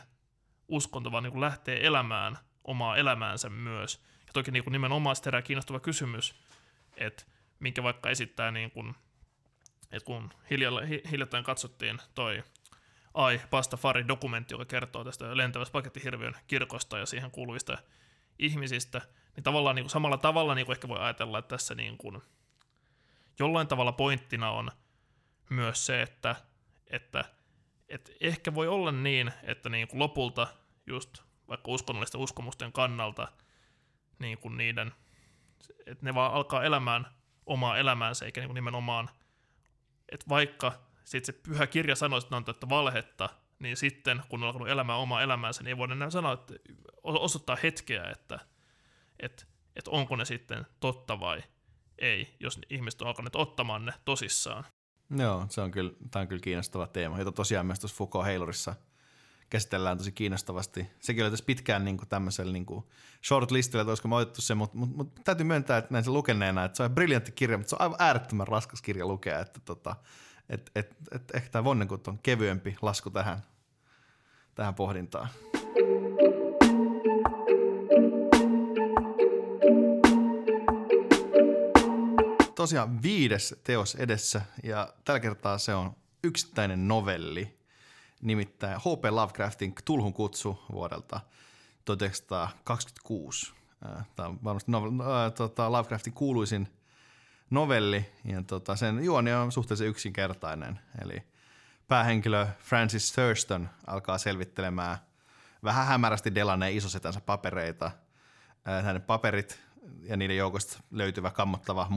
uskonto vaan niin kuin lähtee elämään omaa elämäänsä myös. Ja toki niin kuin nimenomaan herää kiinnostava kysymys, että minkä vaikka esittää, niin kuin, että kun hiljattain katsottiin toi Ai Pastafari-dokumentti, joka kertoo tästä lentävästä pakettihirviön kirkosta ja siihen kuuluvista ihmisistä, niin tavallaan niin kuin samalla tavalla niin kuin ehkä voi ajatella, että tässä niin kuin – jollain tavalla pointtina on myös se, että, että, että ehkä voi olla niin, että niin kuin lopulta just vaikka uskonnollisten uskomusten kannalta niin kuin niiden, että ne vaan alkaa elämään omaa elämäänsä, eikä niin kuin nimenomaan, että vaikka sitten se pyhä kirja sanoo, että ne on täyttä valhetta, niin sitten kun on alkanut elämään omaa elämäänsä, niin ei voida enää sanoa, että osoittaa hetkeä, että, että, että onko ne sitten totta vai ei, jos ihmiset on alkaneet ottamaan ne tosissaan. Joo, se on kyllä, tämä on kyllä kiinnostava teema, jota tosiaan myös tuossa Foucault Heilurissa käsitellään tosi kiinnostavasti. Sekin oli tässä pitkään niin kuin tämmöisellä niin kuin short listillä, että olisiko mä otettu se, mutta, mutta, mutta täytyy myöntää, että näin se lukeneena, että se on briljantti kirja, mutta se on aivan äärettömän raskas kirja lukea, että tota, et, et, et, ehkä tämä Vonnegut on kevyempi lasku tähän, tähän pohdintaan. Tosiaan viides teos edessä ja tällä kertaa se on yksittäinen novelli, nimittäin H.P. Lovecraftin Tulhun kutsu vuodelta 1926. Tämä on varmasti novel, äh, tota, Lovecraftin kuuluisin novelli ja tota, sen juoni on suhteellisen yksinkertainen. Eli päähenkilö Francis Thurston alkaa selvittelemään vähän hämärästi Delaneen isosetänsä papereita. Hänen paperit ja niiden joukosta löytyvä kammottava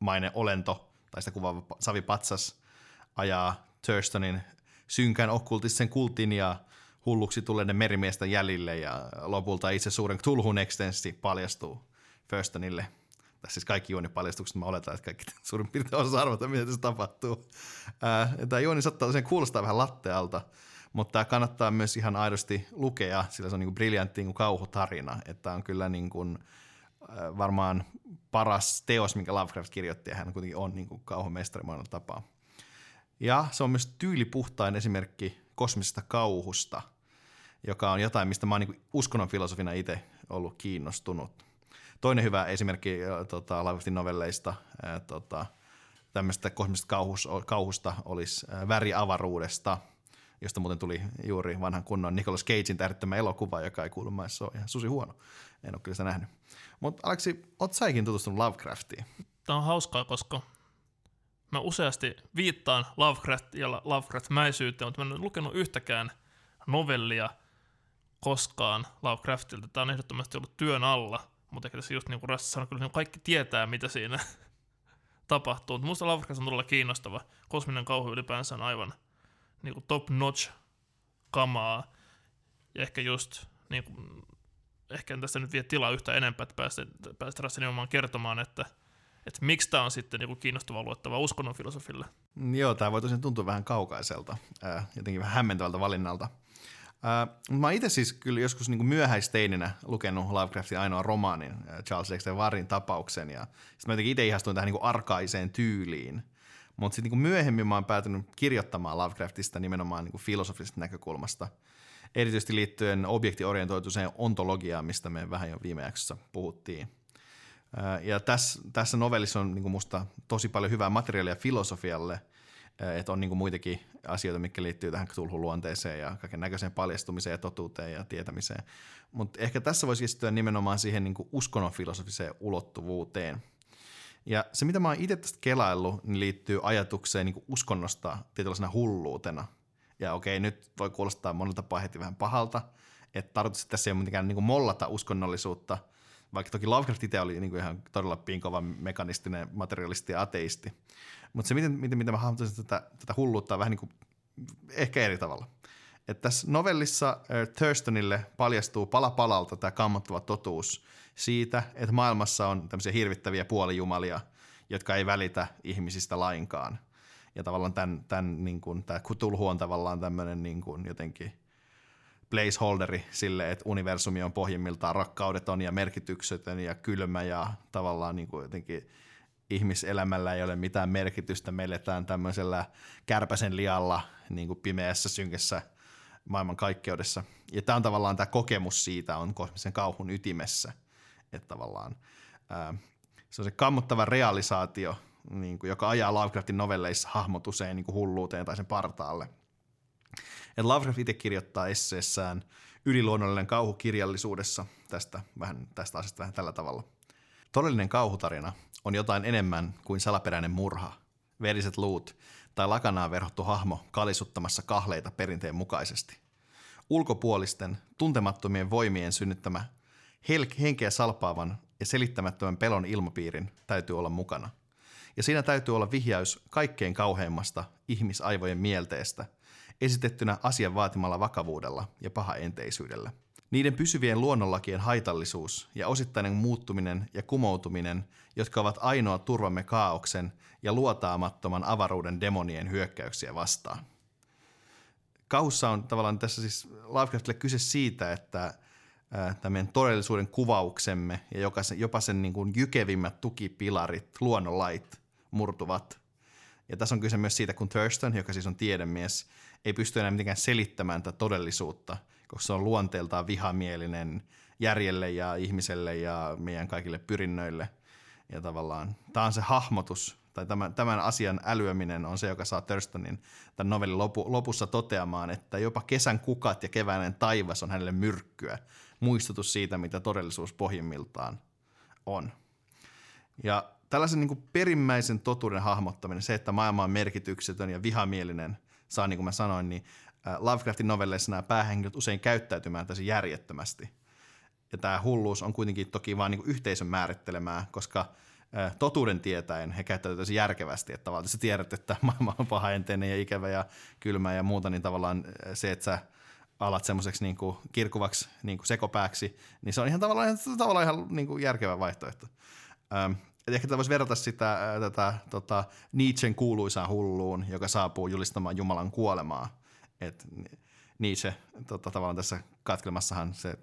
mainen olento, tai sitä kuvaava savipatsas, ajaa Thurstonin synkän okkultisen kultin ja hulluksi tulleiden merimiesten jäljille ja lopulta itse suuren tulhun ekstenssi paljastuu Thurstonille. Tai siis kaikki juonipaljastukset, mä oletan, että kaikki suurin piirtein osaa arvata, miten se tapahtuu. Tämä juoni saattaa sen kuulostaa vähän lattealta, mutta tämä kannattaa myös ihan aidosti lukea, sillä se on niin kuin briljantti niin kuin kauhutarina. Että on kyllä niin kuin, varmaan paras teos, minkä Lovecraft kirjoitti, ja hän kuitenkin on niin kuin kauhumestari monella tapaa. Ja se on myös tyylipuhtain esimerkki kosmisesta kauhusta, joka on jotain, mistä mä oon niin uskonnon filosofina itse ollut kiinnostunut. Toinen hyvä esimerkki tota, Lovecraftin novelleista ää, tota, tämmöistä kosmisesta kauhus, kauhusta olisi Väri avaruudesta, josta muuten tuli juuri vanhan kunnon Nicolas Cagein tähdittämä elokuva, joka ei kuulu maissa ole ihan susi huono. En ole kyllä sitä nähnyt. Mutta Aleksi, oot säkin tutustunut Lovecraftiin? Tämä on hauskaa, koska mä useasti viittaan Lovecraft ja Lovecraft-mäisyyteen, mutta mä en lukenut yhtäkään novellia koskaan Lovecraftilta. Tämä on ehdottomasti ollut työn alla, mutta tässä just niin kuin Rasta sanoi, kyllä kaikki tietää, mitä siinä tapahtuu. Mutta Lovecraft on todella kiinnostava. Kosminen kauhu ylipäänsä on aivan niin kuin top-notch kamaa. Ja ehkä just niin kuin ehkä en tästä nyt vie tilaa yhtä enempää, että päästä, päästä nimenomaan kertomaan, että, että miksi tämä on sitten joku kiinnostava luettava uskonnon filosofille. Joo, tämä voi tosiaan tuntua vähän kaukaiselta, äh, jotenkin vähän hämmentävältä valinnalta. Äh, mä itse siis kyllä joskus niin myöhäisteininä lukenut Lovecraftin ainoa romaanin, Charles Dexter Varrin tapauksen, ja sitten mä jotenkin itse ihastuin tähän niin arkaiseen tyyliin. Mutta sitten niin myöhemmin mä oon päätynyt kirjoittamaan Lovecraftista nimenomaan niin filosofisesta näkökulmasta – erityisesti liittyen objektiorientoituiseen ontologiaan, mistä me vähän jo viime jaksossa puhuttiin. Ja tässä, tässä novellissa on niin musta tosi paljon hyvää materiaalia filosofialle, että on niin muitakin asioita, mitkä liittyy tähän luonteeseen ja kaiken näköiseen paljastumiseen ja totuuteen ja tietämiseen. Mutta ehkä tässä voisi keskittyä nimenomaan siihen niin uskonnon filosofiseen ulottuvuuteen. Ja se, mitä mä oon itse tästä kelaillut, niin liittyy ajatukseen niin uskonnosta tietynlaisena hulluutena – ja okei, nyt voi kuulostaa monelta tapaa heti vähän pahalta, että tarkoitus, tässä ei ole mitenkään niin mollata uskonnollisuutta, vaikka toki Lovecraft itse oli niin ihan todella pinkova mekanistinen materialisti ja ateisti. Mutta se, miten, miten, miten mä hahmottaisin tätä, tätä hulluutta vähän niin kuin, ehkä eri tavalla. Että tässä novellissa äh, Thurstonille paljastuu pala palalta tämä kammottava totuus siitä, että maailmassa on tämmöisiä hirvittäviä puolijumalia, jotka ei välitä ihmisistä lainkaan – ja tavallaan tämän, tämän niin kuin, tämä Cthulhu on tavallaan tämmöinen niin kuin jotenkin placeholderi sille, että universumi on pohjimmiltaan rakkaudeton ja merkityksetön ja kylmä ja tavallaan niin kuin jotenkin ihmiselämällä ei ole mitään merkitystä. Me eletään tämmöisellä kärpäsen lialla niin kuin pimeässä, synkessä maailman kaikkeudessa. Ja tämä on tavallaan tämä kokemus siitä on kosmisen kauhun ytimessä. Että tavallaan ää, se on se kammottava realisaatio – niin kuin, joka ajaa Lovecraftin novelleissa hahmot usein niin kuin hulluuteen tai sen partaalle. Et Lovecraft itse kirjoittaa esseessään yliluonnollinen kauhu kirjallisuudessa tästä, vähän, tästä asiasta vähän tällä tavalla. Todellinen kauhutarina on jotain enemmän kuin salaperäinen murha, veriset luut tai lakanaan verhottu hahmo kalisuttamassa kahleita perinteen mukaisesti. Ulkopuolisten, tuntemattomien voimien synnyttämä henkeä salpaavan ja selittämättömän pelon ilmapiirin täytyy olla mukana. Ja siinä täytyy olla vihjaus kaikkein kauheimmasta ihmisaivojen mielteestä, esitettynä asian vaatimalla vakavuudella ja pahaenteisyydellä. Niiden pysyvien luonnonlakien haitallisuus ja osittainen muuttuminen ja kumoutuminen, jotka ovat ainoa turvamme kaauksen ja luotaamattoman avaruuden demonien hyökkäyksiä vastaan. Kauhussa on tavallaan tässä siis Lovecraftille kyse siitä, että tämän todellisuuden kuvauksemme ja sen, jopa sen niin kuin jykevimmät tukipilarit, luonnonlait, murtuvat. Ja tässä on kyse myös siitä, kun Thurston, joka siis on tiedemies, ei pysty enää mitenkään selittämään tätä todellisuutta, koska se on luonteeltaan vihamielinen järjelle ja ihmiselle ja meidän kaikille pyrinnöille. Ja tavallaan tämä on se hahmotus, tai tämän, tämän asian älyäminen on se, joka saa Thurstonin tämän novellin lopu, lopussa toteamaan, että jopa kesän kukat ja keväinen taivas on hänelle myrkkyä, muistutus siitä, mitä todellisuus pohjimmiltaan on. Ja tällaisen niin kuin perimmäisen totuuden hahmottaminen, se, että maailma on merkityksetön ja vihamielinen, saa niin kuin mä sanoin, niin Lovecraftin novelleissa nämä päähenkilöt usein käyttäytymään täysin järjettömästi. Ja tämä hulluus on kuitenkin toki vain niin yhteisön määrittelemää, koska totuuden tietäen he käyttäytyvät tosi järkevästi, että tavallaan sä tiedät, että maailma on pahaenteinen ja ikävä ja kylmä ja muuta, niin tavallaan se, että sä alat semmoiseksi niin kirkuvaksi niin kuin sekopääksi, niin se on ihan tavallaan, tavallaan ihan niin kuin järkevä vaihtoehto. Ähm, et ehkä tätä voisi verrata sitä, tätä tota, Nietzschen kuuluisaan hulluun, joka saapuu julistamaan Jumalan kuolemaa. Et Nietzsche tota, tavallaan tässä katkelmassahan se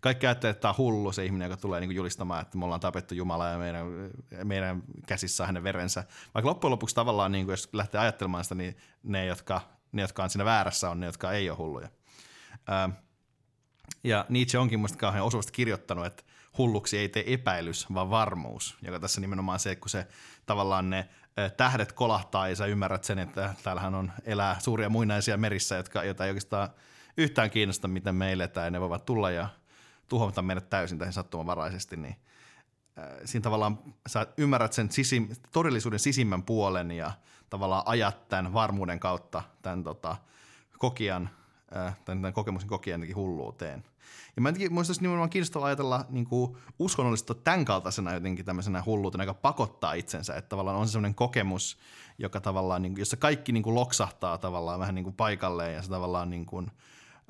kaikki ajattelee, että tämä on hullu se ihminen, joka tulee niin kuin julistamaan, että me ollaan tapettu Jumala ja meidän, meidän käsissä hänen verensä. Vaikka loppujen lopuksi tavallaan, niin kuin jos lähtee ajattelemaan sitä, niin ne jotka, ne, jotka on siinä väärässä, on ne, jotka ei ole hulluja. Ää, ja Nietzsche onkin minusta kauhean osuvasti kirjoittanut, että hulluksi ei tee epäilys, vaan varmuus, joka tässä nimenomaan se, kun se tavallaan ne tähdet kolahtaa ja sä ymmärrät sen, että täällähän on elää suuria muinaisia merissä, jotka, joita ei oikeastaan yhtään kiinnosta, miten me eletään, ja ne voivat tulla ja tuhota meidät täysin tähän sattumanvaraisesti, niin siinä tavallaan sä ymmärrät sen sisim, todellisuuden sisimmän puolen ja tavallaan ajat tämän varmuuden kautta tämän tota, kokijan, tämän, tämän kokemuksen kokijan hulluuteen – ja mä jotenkin muista nimenomaan kiinnostavaa ajatella niin kuin uskonnollista tämän kaltaisena jotenkin tämmöisenä hulluutena, joka pakottaa itsensä. Että tavallaan on semmoinen kokemus, joka tavallaan, niin kuin, jossa kaikki niin kuin loksahtaa tavallaan vähän niin kuin paikalleen ja se tavallaan niin kuin,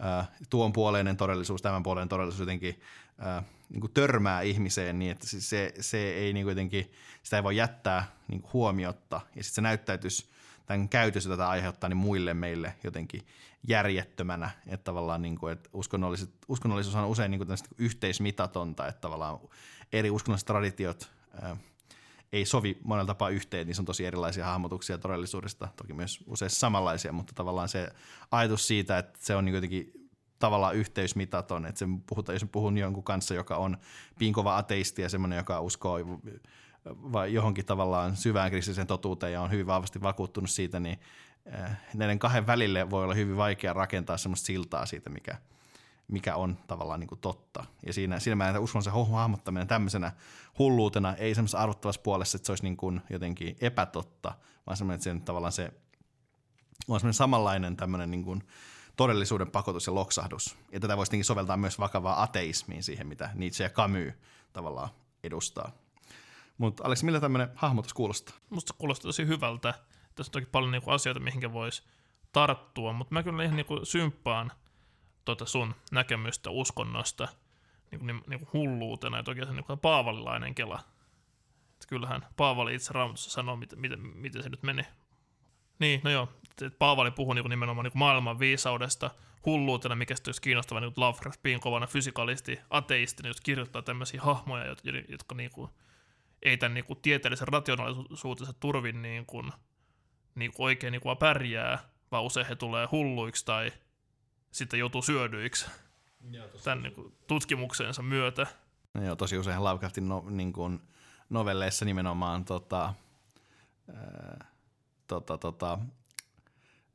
äh, tuon puoleinen todellisuus, tämän puoleinen todellisuus jotenkin äh, niin kuin törmää ihmiseen niin, että se, se ei niin kuin jotenkin, sitä ei voi jättää niin kuin huomiotta. Ja sitten se näyttäytys tämän käytös, jota tämä aiheuttaa, niin muille meille jotenkin järjettömänä, että tavallaan niin kuin, että uskonnollisuus on usein niin kuin yhteismitatonta, että tavallaan eri uskonnolliset traditiot ää, ei sovi monella tapaa yhteen, niin se on tosi erilaisia hahmotuksia todellisuudesta, toki myös useissa samanlaisia, mutta tavallaan se ajatus siitä, että se on niin jotenkin tavallaan yhteysmitaton, että se puhutaan, jos puhun jonkun kanssa, joka on piinkova ateisti ja semmoinen, joka uskoo vai johonkin tavallaan syvään kristilliseen totuuteen ja on hyvin vahvasti vakuuttunut siitä, niin näiden kahden välille voi olla hyvin vaikea rakentaa semmoista siltaa siitä, mikä, mikä on tavallaan niin kuin totta. Ja siinä, siinä mä uskon se hahmottaminen tämmöisenä hulluutena, ei semmoisessa arvottavassa puolessa, että se olisi niin kuin jotenkin epätotta, vaan semmoinen, että se tavallaan se on semmoinen samanlainen tämmöinen niin kuin todellisuuden pakotus ja loksahdus. Ja tätä voisi soveltaa myös vakavaa ateismiin siihen, mitä Nietzsche ja Camus tavallaan edustaa. Mutta Aleksi, millä tämmöinen hahmotus kuulostaa? Musta kuulostaa tosi hyvältä. Tässä on toki paljon niinku asioita, mihinkä voisi tarttua, mutta mä kyllä ihan niinku symppaan tota sun näkemystä uskonnosta niinku, niinku hulluutena ja toki se niinku paavalilainen kela. Et kyllähän Paavali itse raamatussa sanoo, miten, miten, miten se nyt meni. Niin, no joo, että Paavali puhuu niinku nimenomaan niinku maailman viisaudesta hulluutena, mikä sitten olisi kiinnostava niin Lovecraft kovana fysikalisti, ateisti, niin jos kirjoittaa tämmöisiä hahmoja, jotka, jotka niinku, ei tämän niin kuin, tieteellisen rationaalisuutensa turvin niin kuin, niin kuin oikein niin kuin pärjää, vaan usein he tulee hulluiksi tai sitten joutuu syödyiksi tämän niin kuin, tutkimuksensa myötä. No joo, tosi usein Lovecraftin no, niin kuin novelleissa nimenomaan tota, ää, tota, tota,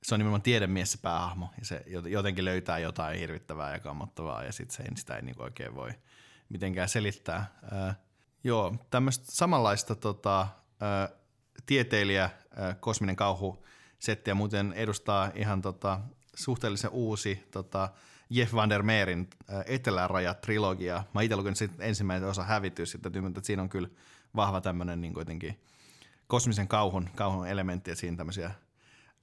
se on nimenomaan tiedemies se päähahmo, ja se jotenkin löytää jotain hirvittävää ja kammottavaa, ja sitten se, sitä ei niin oikein voi mitenkään selittää. Ää, Joo, tämmöistä samanlaista tota, ä, tieteilijä kosminen kauhu settiä muuten edustaa ihan tota, suhteellisen uusi tota, Jeff van der Meerin Eteläraja-trilogia. Mä itse lukenut sitten ensimmäinen osa hävitys, että että siinä on kyllä vahva tämmöinen niin kuitenkin kosmisen kauhun, kauhun elementti, että siinä tämmöisiä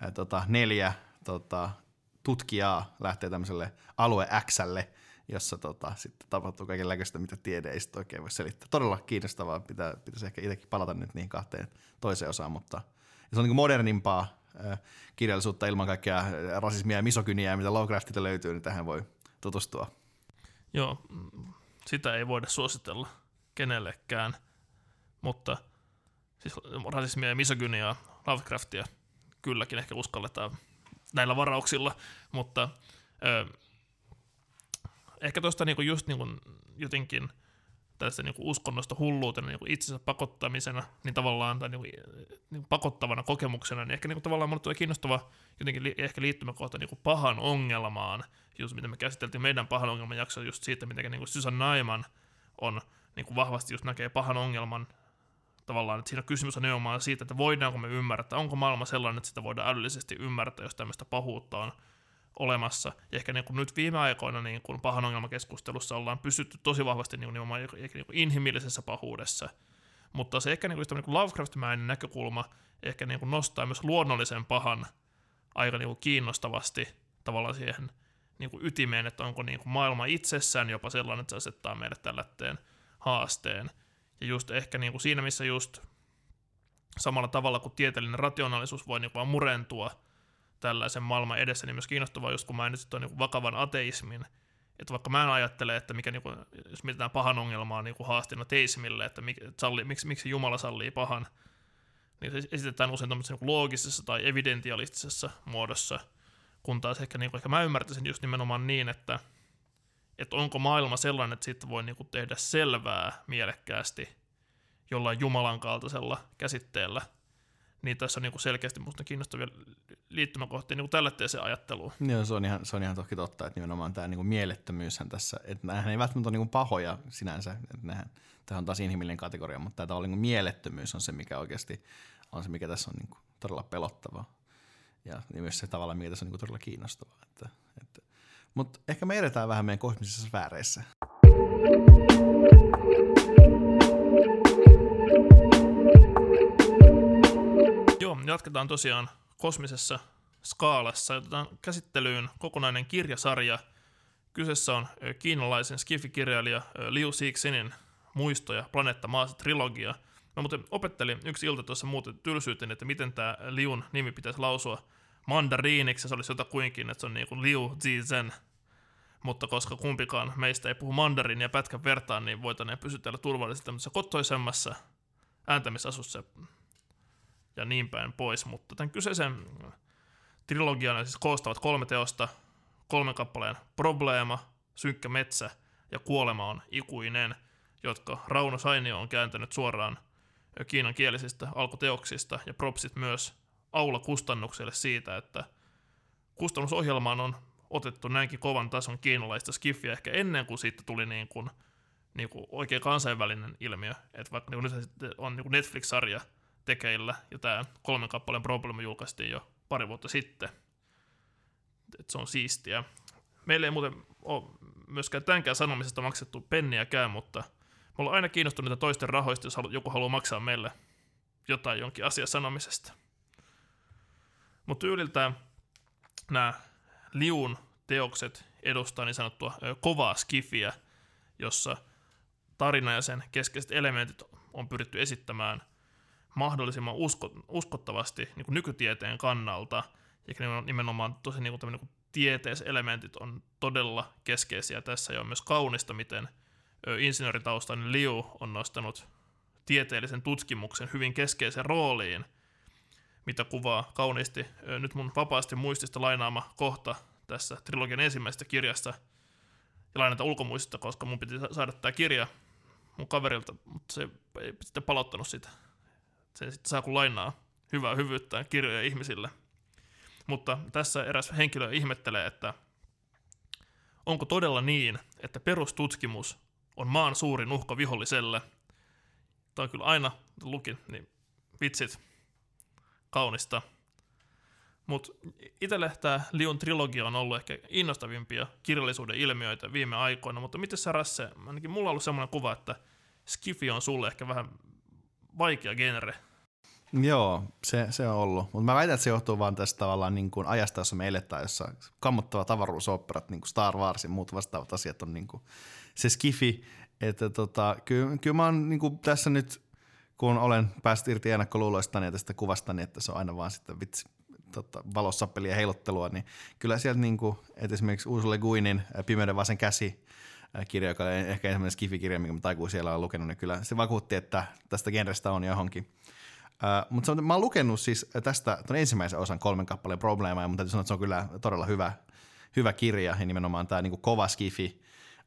ää, tota, neljä tota, tutkijaa lähtee tämmöiselle alue Xlle, jossa tota, sitten tapahtuu kaikenlaista, mitä tiede ei oikein voi selittää. Todella kiinnostavaa, Pitää, pitäisi ehkä itsekin palata nyt niihin kahteen toiseen osaan, mutta se on niin modernimpaa äh, kirjallisuutta ilman kaikkea rasismia ja misokyniä, mitä Lovecraftilta löytyy, niin tähän voi tutustua. Joo, sitä ei voida suositella kenellekään, mutta siis rasismia ja misogyniaa, Lovecraftia kylläkin ehkä uskalletaan näillä varauksilla, mutta ö, ehkä tuosta niinku just niinku jotenkin tästä niinku uskonnosta hulluutena niinku itsensä pakottamisena, niin tavallaan tai niinku, niinku pakottavana kokemuksena, niin ehkä niinku tavallaan mulle tulee kiinnostava jotenkin li, ehkä liittymäkohta niinku pahan ongelmaan, just mitä me käsiteltiin meidän pahan ongelman jaksossa just siitä, miten niinku Susan Naiman on niinku vahvasti just näkee pahan ongelman. Tavallaan, että siinä kysymys on nimenomaan siitä, että voidaanko me ymmärtää, onko maailma sellainen, että sitä voidaan älyllisesti ymmärtää, jos tämmöistä pahuutta on olemassa. Ja ehkä niin kuin nyt viime aikoina niin kuin pahan ongelmakeskustelussa ollaan pysytty tosi vahvasti niin kuin nimenomaan niin kuin inhimillisessä pahuudessa. Mutta se ehkä niin kuin, niin Lovecraft-mäinen näkökulma ehkä niin kuin nostaa myös luonnollisen pahan aika niin kuin kiinnostavasti tavallaan siihen niin kuin ytimeen, että onko niin kuin maailma itsessään jopa sellainen, että se asettaa meille tällaiseen haasteen. Ja just ehkä niin kuin siinä, missä just samalla tavalla kuin tieteellinen rationaalisuus voi niin kuin vaan murentua tällaisen maailman edessä, niin myös kiinnostavaa just kun mainitsit tuon niin vakavan ateismin, että vaikka mä en ajattele, että mikä, niin kuin, jos mietitään pahan ongelmaa niin kuin haastina teismille, että mik, salli, miksi, miksi Jumala sallii pahan, niin se esitetään usein niin loogisessa tai evidentialistisessa muodossa, kun taas ehkä, niin kuin, ehkä mä ymmärtäisin just nimenomaan niin, että että onko maailma sellainen, että siitä voi niinku tehdä selvää mielekkäästi jollain Jumalan kaltaisella käsitteellä, niin tässä on niinku selkeästi minusta kiinnostavia liittymäkohtia niinku tälle teeseen ajatteluun. Joo, se on ihan, se on ihan toki totta, että nimenomaan tämä niinku mielettömyyshän tässä, että nämähän ei välttämättä ole niinku pahoja sinänsä, että nämähän, tämä on taas inhimillinen kategoria, mutta tämä niinku mielettömyys on se, mikä oikeasti on se, mikä tässä on niinku todella pelottavaa. Ja myös se tavalla, mikä tässä on niinku todella kiinnostavaa. Että, että mutta ehkä me edetään vähän meidän kosmisissa sfääreissä. Jatketaan tosiaan kosmisessa skaalassa. Otetaan käsittelyyn kokonainen kirjasarja. Kyseessä on kiinalaisen skifikirjailija Liu Cixinin muistoja Planeetta Maassa trilogia. Mä muuten opettelin yksi ilta tuossa muuten tylsyyteen, että miten tämä Liun nimi pitäisi lausua mandariiniksi, se olisi jotakuinkin, että se on niin kuin Liu Zizhen, mutta koska kumpikaan meistä ei puhu mandarin ja pätkän vertaan, niin voitaneen pysytellä turvallisesti tämmöisessä kotoisemmassa ääntämisasussa ja niin päin pois. Mutta tämän kyseisen trilogian siis koostavat kolme teosta, kolmen kappaleen Probleema, Synkkä metsä ja Kuolema on ikuinen, jotka Rauno Sainio on kääntänyt suoraan Kiinan kielisistä alkuteoksista ja propsit myös aula kustannukselle siitä, että kustannusohjelmaan on otettu näinkin kovan tason kiinalaista skiffiä ehkä ennen kuin siitä tuli niin kuin, niin kuin oikein kansainvälinen ilmiö. Että vaikka niin nyt on niin kuin Netflix-sarja tekeillä, ja tämä kolmen kappaleen Problem julkaistiin jo pari vuotta sitten. Et se on siistiä. Meillä ei muuten ole myöskään tämänkään sanomisesta maksettu penniäkään, mutta me ollaan aina kiinnostuneita toisten rahoista, jos joku haluaa maksaa meille jotain jonkin asian sanomisesta. Mutta tyyliltään nämä Liun teokset edustaa niin sanottua kovaa skifiä, jossa tarina ja sen keskeiset elementit on pyritty esittämään mahdollisimman usko, uskottavasti niin kuin nykytieteen kannalta, ja nimenomaan tosi niin kuin, niin tieteiselementit on todella keskeisiä tässä, ja on myös kaunista, miten insinööritaustainen Liu on nostanut tieteellisen tutkimuksen hyvin keskeisen rooliin – mitä kuvaa kauniisti nyt mun vapaasti muistista lainaama kohta tässä trilogian ensimmäisestä kirjasta. Ja lainata ulkomuistista, koska mun piti saada tämä kirja mun kaverilta, mutta se ei sitten palauttanut sitä. Se sitten saa kun lainaa hyvää hyvyyttä kirjoja ihmisille. Mutta tässä eräs henkilö ihmettelee, että onko todella niin, että perustutkimus on maan suurin uhka viholliselle. Tämä on kyllä aina lukin, niin vitsit, kaunista. Mutta itselle tämä Liun trilogia on ollut ehkä innostavimpia kirjallisuuden ilmiöitä viime aikoina, mutta miten sä Rasse, ainakin mulla on ollut semmoinen kuva, että Skifi on sulle ehkä vähän vaikea genre. Joo, se, se on ollut. Mutta mä väitän, että se johtuu vaan tästä tavallaan niin kuin ajasta, jossa me eletään, jossa kammottavat avaruusoperat, niin kuin Star Wars ja muut vastaavat asiat on niin kuin se skifi. Että tota, kyllä, kyllä mä oon niin kuin tässä nyt, kun olen päässyt irti ennakkoluuloistani ja tästä kuvastani, että se on aina vaan sitten vitsi, tota, valossappelia heilottelua, niin kyllä sieltä niin kuin, että esimerkiksi Ursula Guinin Pimeyden vasen käsi, kirja, joka oli ehkä ensimmäinen skifi-kirja, minkä mä taikuin siellä on lukenut, niin kyllä se vakuutti, että tästä genrestä on johonkin. Uh, mutta mä oon lukenut siis tästä ton ensimmäisen osan kolmen kappaleen probleemaa, mun täytyy sanoa, että se on kyllä todella hyvä, hyvä kirja, ja nimenomaan tämä niin kova skifi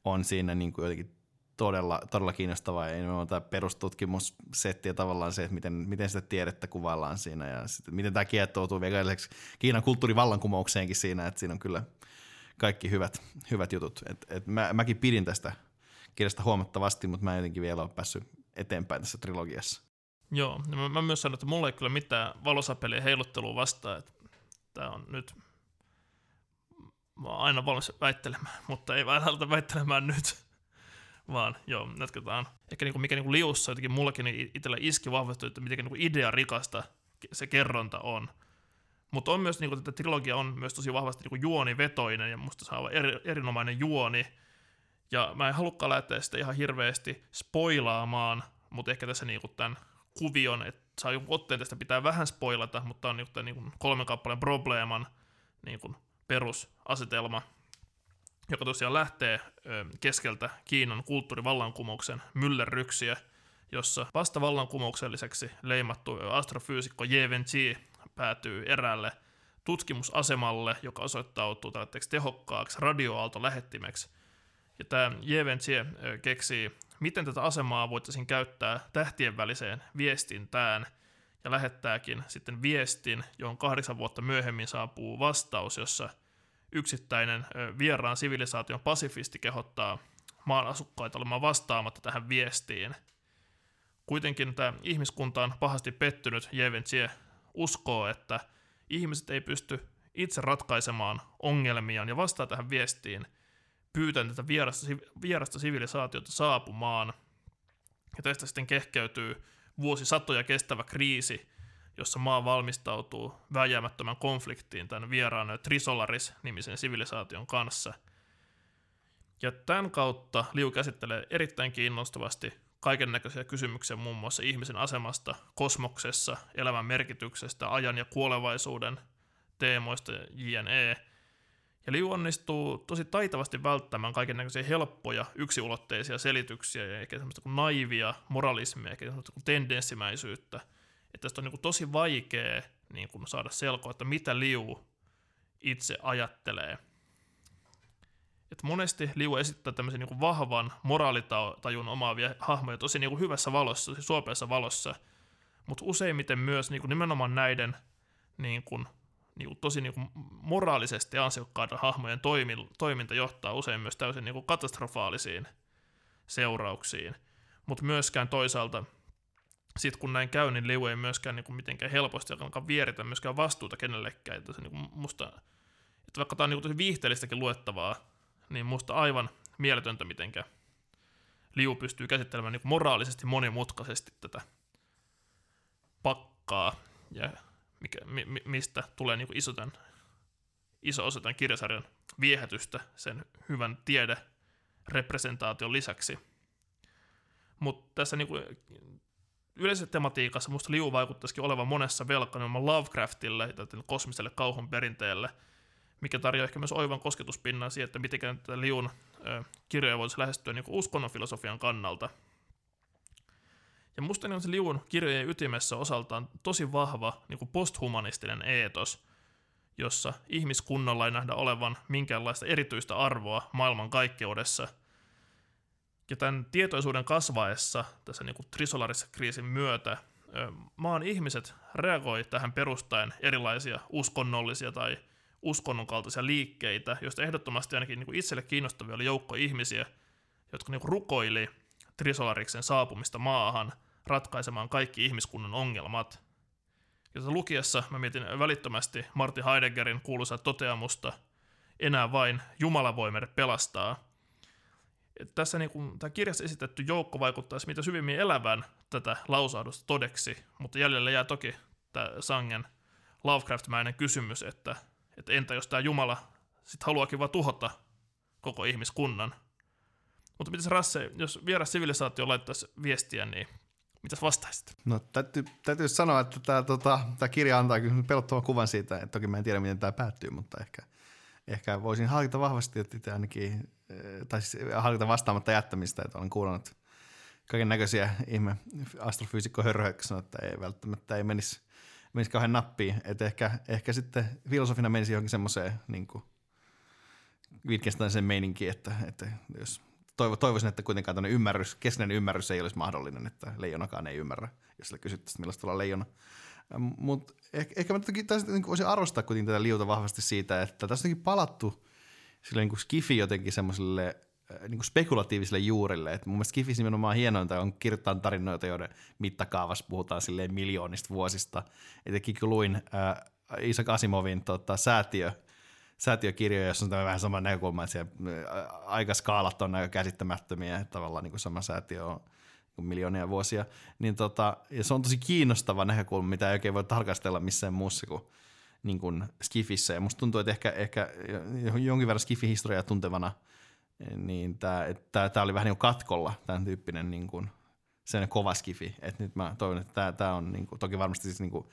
on siinä niin kuin jotenkin todella, todella kiinnostavaa, ja nimenomaan tämä perustutkimussetti ja tavallaan se, että miten, miten sitä tiedettä kuvaillaan siinä, ja sit, miten tämä kiettoutuu vielä Kiinan kulttuurivallankumoukseenkin siinä, että siinä on kyllä kaikki hyvät, hyvät jutut. Et, et mä, mäkin pidin tästä kirjasta huomattavasti, mutta mä en jotenkin vielä ole päässyt eteenpäin tässä trilogiassa. Joo, mä, mä myös sanon, että mulla ei kyllä mitään valosapelien heiluttelua vastaan, että tämä on nyt, mä oon aina valmis väittelemään, mutta ei välttämättä väittelemään nyt, vaan joo, jatketaan. Ehkä niinku, mikä niinku liussa jotenkin mullakin niin itsellä iski vahvasti, että miten niinku idea rikasta se kerronta on. Mutta on myös, niinku, että trilogia on myös tosi vahvasti niinku juonivetoinen ja musta saa eri, erinomainen juoni. Ja mä en halukkaan lähteä sitä ihan hirveästi spoilaamaan, mutta ehkä tässä niinku tämän kuvion, että saa joku otteen tästä pitää vähän spoilata, mutta on niin, niin kolmen kappaleen probleeman niin perusasetelma, joka tosiaan lähtee keskeltä Kiinan kulttuurivallankumouksen myllerryksiä, jossa vasta vallankumouksen lisäksi leimattu astrofyysikko Ye Wenqi päätyy eräälle tutkimusasemalle, joka osoittautuu tällaiseksi tehokkaaksi radioaaltolähettimeksi. Ja tämä Wenqi keksii miten tätä asemaa voitaisiin käyttää tähtien väliseen viestintään, ja lähettääkin sitten viestin, johon kahdeksan vuotta myöhemmin saapuu vastaus, jossa yksittäinen vieraan sivilisaation pasifisti kehottaa maan asukkaita olemaan vastaamatta tähän viestiin. Kuitenkin tämä ihmiskunta on pahasti pettynyt, Jeventsie uskoo, että ihmiset ei pysty itse ratkaisemaan ongelmiaan ja vastaa tähän viestiin – pyytän tätä vierasta, vierasta sivilisaatiota saapumaan. Ja tästä sitten kehkeytyy vuosisatoja kestävä kriisi, jossa maa valmistautuu väjäämättömän konfliktiin tämän vieraan Trisolaris-nimisen sivilisaation kanssa. Ja tämän kautta Liu käsittelee erittäin kiinnostavasti kaiken näköisiä kysymyksiä muun muassa ihmisen asemasta kosmoksessa, elämän merkityksestä, ajan ja kuolevaisuuden teemoista jne. Ja Liu onnistuu tosi taitavasti välttämään kaiken näköisiä helppoja, yksiulotteisia selityksiä ja eikä semmoista kuin naivia moralismia, eikä semmoista kuin tendenssimäisyyttä. Että tästä on niin kuin tosi vaikea niin kuin saada selkoa, että mitä Liu itse ajattelee. Et monesti Liu esittää tämmöisen niin kuin vahvan moraalitajun omaavia hahmoja tosi niin kuin hyvässä valossa, tosi suopeassa valossa, mutta useimmiten myös niin kuin nimenomaan näiden niin kuin niin kuin, tosi niin kuin, moraalisesti ansiokkaiden hahmojen toiminta johtaa usein myös täysin niin kuin, katastrofaalisiin seurauksiin. Mutta myöskään toisaalta, sit kun näin käy, niin Liu ei myöskään niin kuin, mitenkään helposti alkaa vieritä myöskään vastuuta kenellekään. Että se, niin kuin, musta, että vaikka tämä on niin kuin, tosi viihteellistäkin luettavaa, niin musta aivan mieletöntä, mitenkä Liu pystyy käsittelemään niin moraalisesti monimutkaisesti tätä pakkaa ja mikä, mi, mistä tulee niin iso, tämän, iso osa tämän kirjasarjan viehätystä sen hyvän tiede representaation lisäksi. Mutta tässä niin kuin, yleisessä tematiikassa musta Liu vaikuttaisikin olevan monessa velka Lovecraftille, tälle kosmiselle kauhun perinteelle, mikä tarjoaa ehkä myös oivan kosketuspinnan siihen, että miten tätä Liun kirjoja voisi lähestyä niin uskonnon filosofian kannalta – ja musta niin se Liun kirjojen ytimessä osaltaan tosi vahva niin posthumanistinen eetos, jossa ihmiskunnalla ei nähdä olevan minkäänlaista erityistä arvoa maailman kaikkeudessa. Ja tämän tietoisuuden kasvaessa tässä niin Trisolaris-kriisin myötä maan ihmiset reagoi tähän perustaen erilaisia uskonnollisia tai uskonnon kaltaisia liikkeitä, joista ehdottomasti ainakin niin kuin itselle kiinnostavia oli joukko ihmisiä, jotka niin kuin rukoili Trisolariksen saapumista maahan ratkaisemaan kaikki ihmiskunnan ongelmat. Ja lukiessa mä mietin välittömästi Martin Heideggerin kuuluisa toteamusta, enää vain Jumala voi meidät pelastaa. Et tässä niin kun, tämä kirjassa esitetty joukko vaikuttaisi mitä syvimmin elävän tätä lausahdusta todeksi, mutta jäljelle jää toki tämä sangen Lovecraft-mäinen kysymys, että, että entä jos tämä Jumala sitten haluakin vaan tuhota koko ihmiskunnan. Mutta mitäs Rasse, jos vieras sivilisaatio laittaisi viestiä, niin mitäs vastaisit? No täytyy, täytyy sanoa, että tämä, tota, kirja antaa kyllä pelottavan kuvan siitä, että toki mä en tiedä, miten tämä päättyy, mutta ehkä, ehkä voisin harkita vahvasti, että itse ainakin, eh, tai siis harkita vastaamatta jättämistä, että olen kuullut kaiken näköisiä ihme astrofyysikko hörhöiksi, että ei välttämättä ei menisi, menisi kauhean nappiin, että ehkä, ehkä sitten filosofina menisi johonkin semmoiseen niin Wittgenstein meininki, että, että jos toivo, toivoisin, että kuitenkaan tämmöinen ymmärrys, keskeinen ymmärrys ei olisi mahdollinen, että leijonakaan ei ymmärrä, jos sille kysyttäisiin, millaista olla leijona. Mutta ehkä, ehkä mä toki tästä, niin voisin arvostaa kuitenkin tätä liuta vahvasti siitä, että tässä on palattu sille niin skifi jotenkin semmoiselle niin kuin spekulatiivisille juurille. Et mun mielestä Skifis nimenomaan hienointa on kirjoittaa tarinoita, joiden mittakaavassa puhutaan silleen miljoonista vuosista. Etenkin kun luin äh, Isaac Asimovin tota, säätiö, säätiökirjoja, jossa on tämä vähän sama näkökulma, että siellä aikaskaalat on aika käsittämättömiä, että tavallaan niin kuin sama säätiö on niin miljoonia vuosia, niin tota, ja se on tosi kiinnostava näkökulma, mitä ei oikein voi tarkastella missään muussa kuin, niin kuin Skifissä, ja musta tuntuu, että ehkä, ehkä jonkin verran Skifi-historiaa tuntevana, niin tämä, oli vähän niin kuin katkolla, tämän tyyppinen niin kuin, sen kova skifi, että nyt mä toivon, että tämä, on niin kuin, toki varmasti siis niin kuin,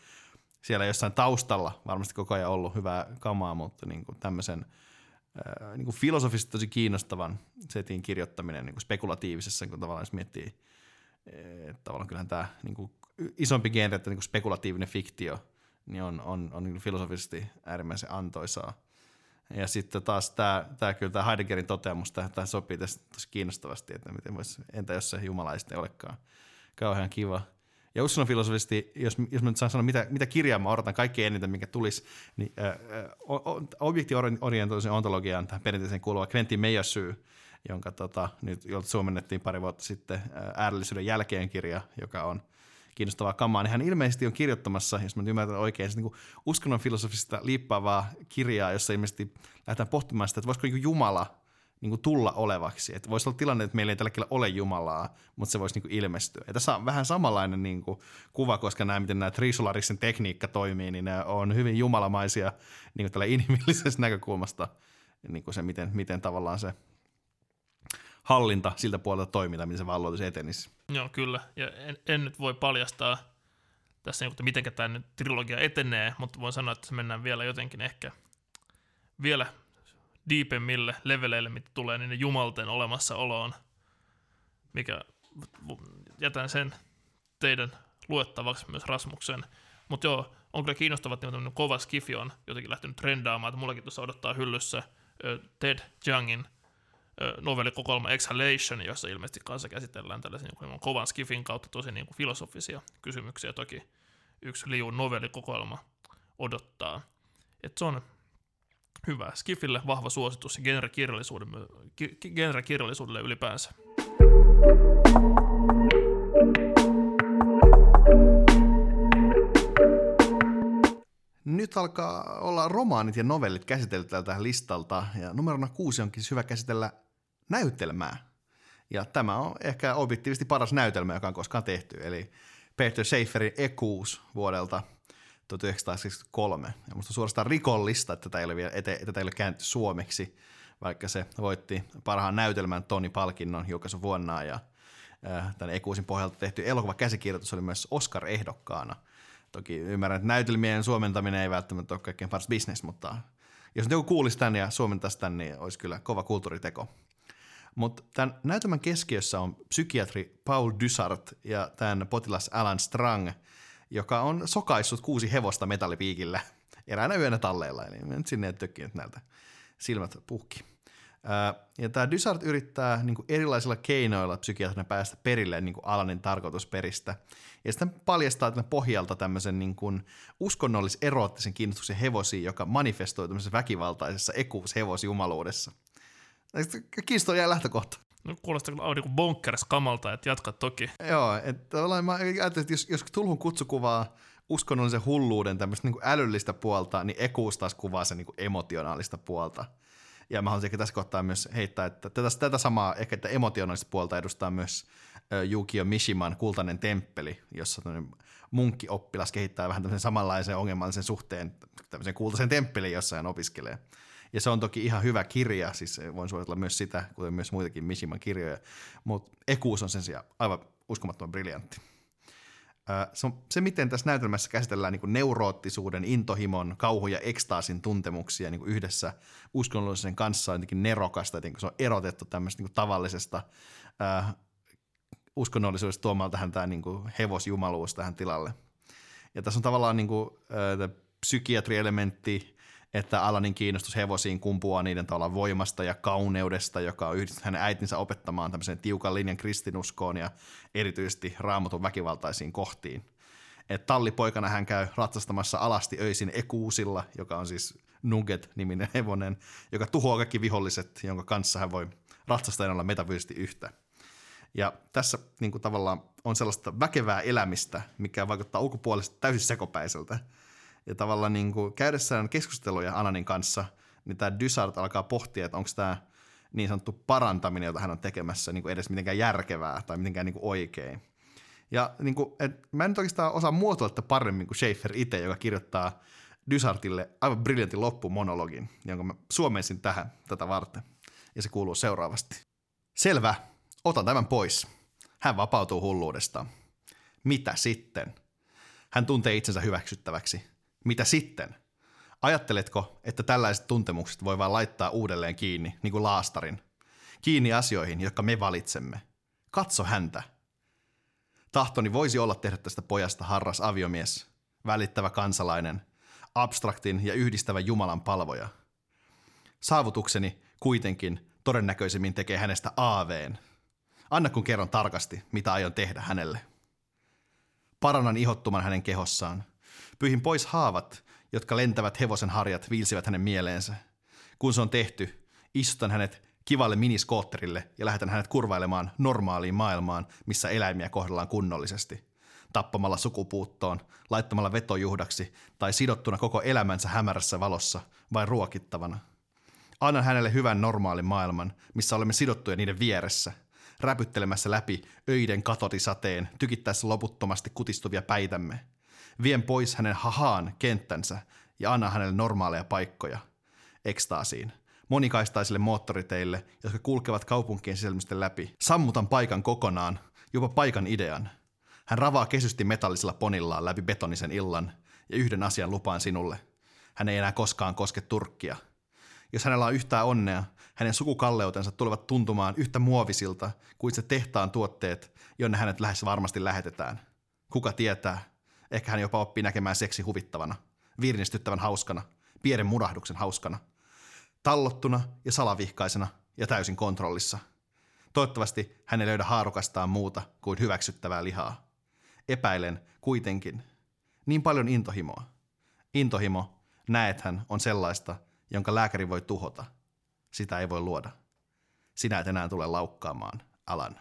siellä jossain taustalla varmasti koko ajan ollut hyvää kamaa, mutta niin kuin tämmöisen niin kuin filosofisesti tosi kiinnostavan setin kirjoittaminen niin kuin spekulatiivisessa, kun tavallaan jos miettii, että tavallaan kyllähän tämä niin kuin isompi genre, että niin kuin spekulatiivinen fiktio, niin on, on, on niin filosofisesti äärimmäisen antoisaa. Ja sitten taas tämä, tämä kyllä tämä Heideggerin toteamus, tämä, sopii tästä tosi kiinnostavasti, että miten voisi, entä jos se Jumala ei olekaan kauhean kiva – ja uskonnonfilosofisesti, jos, jos mä nyt saan sanoa, mitä, mitä kirjaa mä odotan kaikkein eniten, mikä tulisi, niin äh, objektiorientoisen ontologiaan tähän perinteiseen kuuluva Quentin Meijassyy, jonka tota, nyt, suomennettiin pari vuotta sitten äärellisyyden jälkeen kirja, joka on kiinnostavaa kamaa, niin hän ilmeisesti on kirjoittamassa, jos mä ymmärrän oikein, niin uskonnon filosofista liippaavaa kirjaa, jossa ilmeisesti lähdetään pohtimaan sitä, että voisiko niin Jumala niin kuin tulla olevaksi. Että voisi olla tilanne, että meillä ei tällä hetkellä ole Jumalaa, mutta se voisi niin kuin ilmestyä. Ja tässä on vähän samanlainen niin kuin kuva, koska nämä, miten nämä Trisolarisen tekniikka toimii, niin ne on hyvin jumalamaisia niin kuin tällä inhimillisestä näkökulmasta, niin kuin se, miten, miten tavallaan se hallinta siltä puolelta toimii, miten se valloitus etenisi. Joo, kyllä. Ja en, en nyt voi paljastaa tässä, niin, että miten tämä nyt trilogia etenee, mutta voin sanoa, että se mennään vielä jotenkin ehkä vielä deepemmille leveleille, mitä tulee niin jumalten olemassaoloon, mikä jätän sen teidän luettavaksi myös Rasmuksen. Mutta joo, on kyllä kiinnostavaa, että niin kova skifi on jotenkin lähtenyt trendaamaan, että mullakin tuossa odottaa hyllyssä Ted Youngin novellikokoelma Exhalation, jossa ilmeisesti kanssa käsitellään tällaisen niin kovan skifin kautta tosi niin kuin filosofisia kysymyksiä. Toki yksi liun novellikokoelma odottaa. Et se on hyvä. Skifille vahva suositus ja genre-kirjallisuudelle ylipäänsä. Nyt alkaa olla romaanit ja novellit käsitelty tältä listalta, ja numerona kuusi onkin hyvä käsitellä näytelmää. Ja tämä on ehkä objektiivisesti paras näytelmä, joka on koskaan tehty, eli Peter Seiferin Ekuus vuodelta 1973. Ja musta on suorastaan rikollista, että tätä ei ole, vielä ete, tätä ei ole käännetty suomeksi, vaikka se voitti parhaan näytelmän Toni Palkinnon vuonna ja äh, tämän Ekuusin pohjalta tehty elokuva käsikirjoitus oli myös Oscar-ehdokkaana. Toki ymmärrän, että näytelmien suomentaminen ei välttämättä ole kaikkein paras bisnes, mutta jos nyt joku kuulisi tämän ja suomentaisi tämän, niin olisi kyllä kova kulttuuriteko. Mutta tämän näytelmän keskiössä on psykiatri Paul Dysart ja tämän potilas Alan Strang – joka on sokaissut kuusi hevosta metallipiikillä eräänä yönä talleilla, eli nyt sinne tökkinyt näiltä silmät puhki. Ja tämä Dysart yrittää niin erilaisilla keinoilla psykiatrina päästä perille niin Alanin tarkoitusperistä. Ja sitten paljastaa tämän pohjalta tämmöisen niin uskonnollis-eroottisen kiinnostuksen hevosiin, joka manifestoi tämmöisessä väkivaltaisessa ekuushevosjumaluudessa. Jää lähtökohta. No, kuulostaa kyllä niin bonkers kamalta, että jatka toki. Joo, että tavallaan mä ajattelin, että jos, jos tulhun kutsukuvaa uskonnollisen hulluuden tämmöistä niin älyllistä puolta, niin Ekuus taas kuvaa sen niin emotionaalista puolta. Ja mä haluaisin tässä kohtaa myös heittää, että tätä, tätä samaa ehkä että emotionaalista puolta edustaa myös Yukio Mishiman Kultainen temppeli, jossa munkkioppilas kehittää vähän tämmöisen samanlaisen ongelmallisen suhteen tämmöisen kultaisen temppeliin, jossa hän opiskelee. Ja se on toki ihan hyvä kirja, siis voin suositella myös sitä, kuten myös muitakin Mishiman kirjoja, mutta Ekuus on sen sijaan aivan uskomattoman briljantti. Se, on, se, miten tässä näytelmässä käsitellään niin neuroottisuuden, intohimon, kauhu ja ekstaasin tuntemuksia niin yhdessä uskonnollisen kanssa on jotenkin nerokasta, että se on erotettu tämmöistä niin tavallisesta äh, uskonnollisuudesta tuomalla tähän tämä niin hevosjumaluus tähän tilalle. Ja tässä on tavallaan niin kuin, äh, psykiatrielementti, että Alanin kiinnostus hevosiin kumpuaa niiden tavallaan voimasta ja kauneudesta, joka on yhdistetty hänen äitinsä opettamaan tämmöisen tiukan linjan kristinuskoon ja erityisesti raamatun väkivaltaisiin kohtiin. Et tallipoikana hän käy ratsastamassa alasti öisin ekuusilla, joka on siis Nugget-niminen hevonen, joka tuhoaa kaikki viholliset, jonka kanssa hän voi ratsastajana olla metafyysisesti yhtä. Ja tässä niin kuin tavallaan on sellaista väkevää elämistä, mikä vaikuttaa ulkopuolesta täysin sekopäiseltä. Ja tavallaan niin kuin käydessään keskusteluja Ananin kanssa, niin tämä Dysart alkaa pohtia, että onko tämä niin sanottu parantaminen, jota hän on tekemässä, niin kuin edes mitenkään järkevää tai mitenkään niin kuin oikein. Ja niin kuin, et, mä en nyt oikeastaan osaa muotoilla paremmin kuin Schaefer itse, joka kirjoittaa Dysartille aivan briljantin loppumonologin, jonka mä suomensin tähän tätä varten. Ja se kuuluu seuraavasti. Selvä, otan tämän pois. Hän vapautuu hulluudestaan. Mitä sitten? Hän tuntee itsensä hyväksyttäväksi. Mitä sitten? Ajatteletko, että tällaiset tuntemukset voi vain laittaa uudelleen kiinni, niin kuin laastarin? Kiinni asioihin, jotka me valitsemme. Katso häntä. Tahtoni voisi olla tehdä tästä pojasta harras aviomies, välittävä kansalainen, abstraktin ja yhdistävä Jumalan palvoja. Saavutukseni kuitenkin todennäköisemmin tekee hänestä aaveen. Anna kun kerron tarkasti, mitä aion tehdä hänelle. Parannan ihottuman hänen kehossaan – Pyyhin pois haavat, jotka lentävät hevosen harjat viilsivät hänen mieleensä. Kun se on tehty, istutan hänet kivalle miniskootterille ja lähetän hänet kurvailemaan normaaliin maailmaan, missä eläimiä kohdellaan kunnollisesti. Tappamalla sukupuuttoon, laittamalla vetojuhdaksi tai sidottuna koko elämänsä hämärässä valossa vai ruokittavana. Annan hänelle hyvän normaalin maailman, missä olemme sidottuja niiden vieressä, räpyttelemässä läpi öiden katotisateen, tykittäessä loputtomasti kutistuvia päitämme – Vien pois hänen hahaan kenttänsä ja anna hänelle normaaleja paikkoja ekstaasiin. Monikaistaisille moottoriteille, jotka kulkevat kaupunkien sisälmisten läpi. Sammutan paikan kokonaan, jopa paikan idean. Hän ravaa kesysti metallisella ponillaan läpi betonisen illan ja yhden asian lupaan sinulle. Hän ei enää koskaan koske Turkkia. Jos hänellä on yhtään onnea, hänen sukukalleutensa tulevat tuntumaan yhtä muovisilta kuin se tehtaan tuotteet, jonne hänet lähes varmasti lähetetään. Kuka tietää, Ehkä hän jopa oppii näkemään seksi huvittavana, virnistyttävän hauskana, pienen mudahduksen hauskana, tallottuna ja salavihkaisena ja täysin kontrollissa. Toivottavasti hän ei löydä haarukastaan muuta kuin hyväksyttävää lihaa. Epäilen kuitenkin. Niin paljon intohimoa. Intohimo, näethän, on sellaista, jonka lääkäri voi tuhota. Sitä ei voi luoda. Sinä et enää tule laukkaamaan alan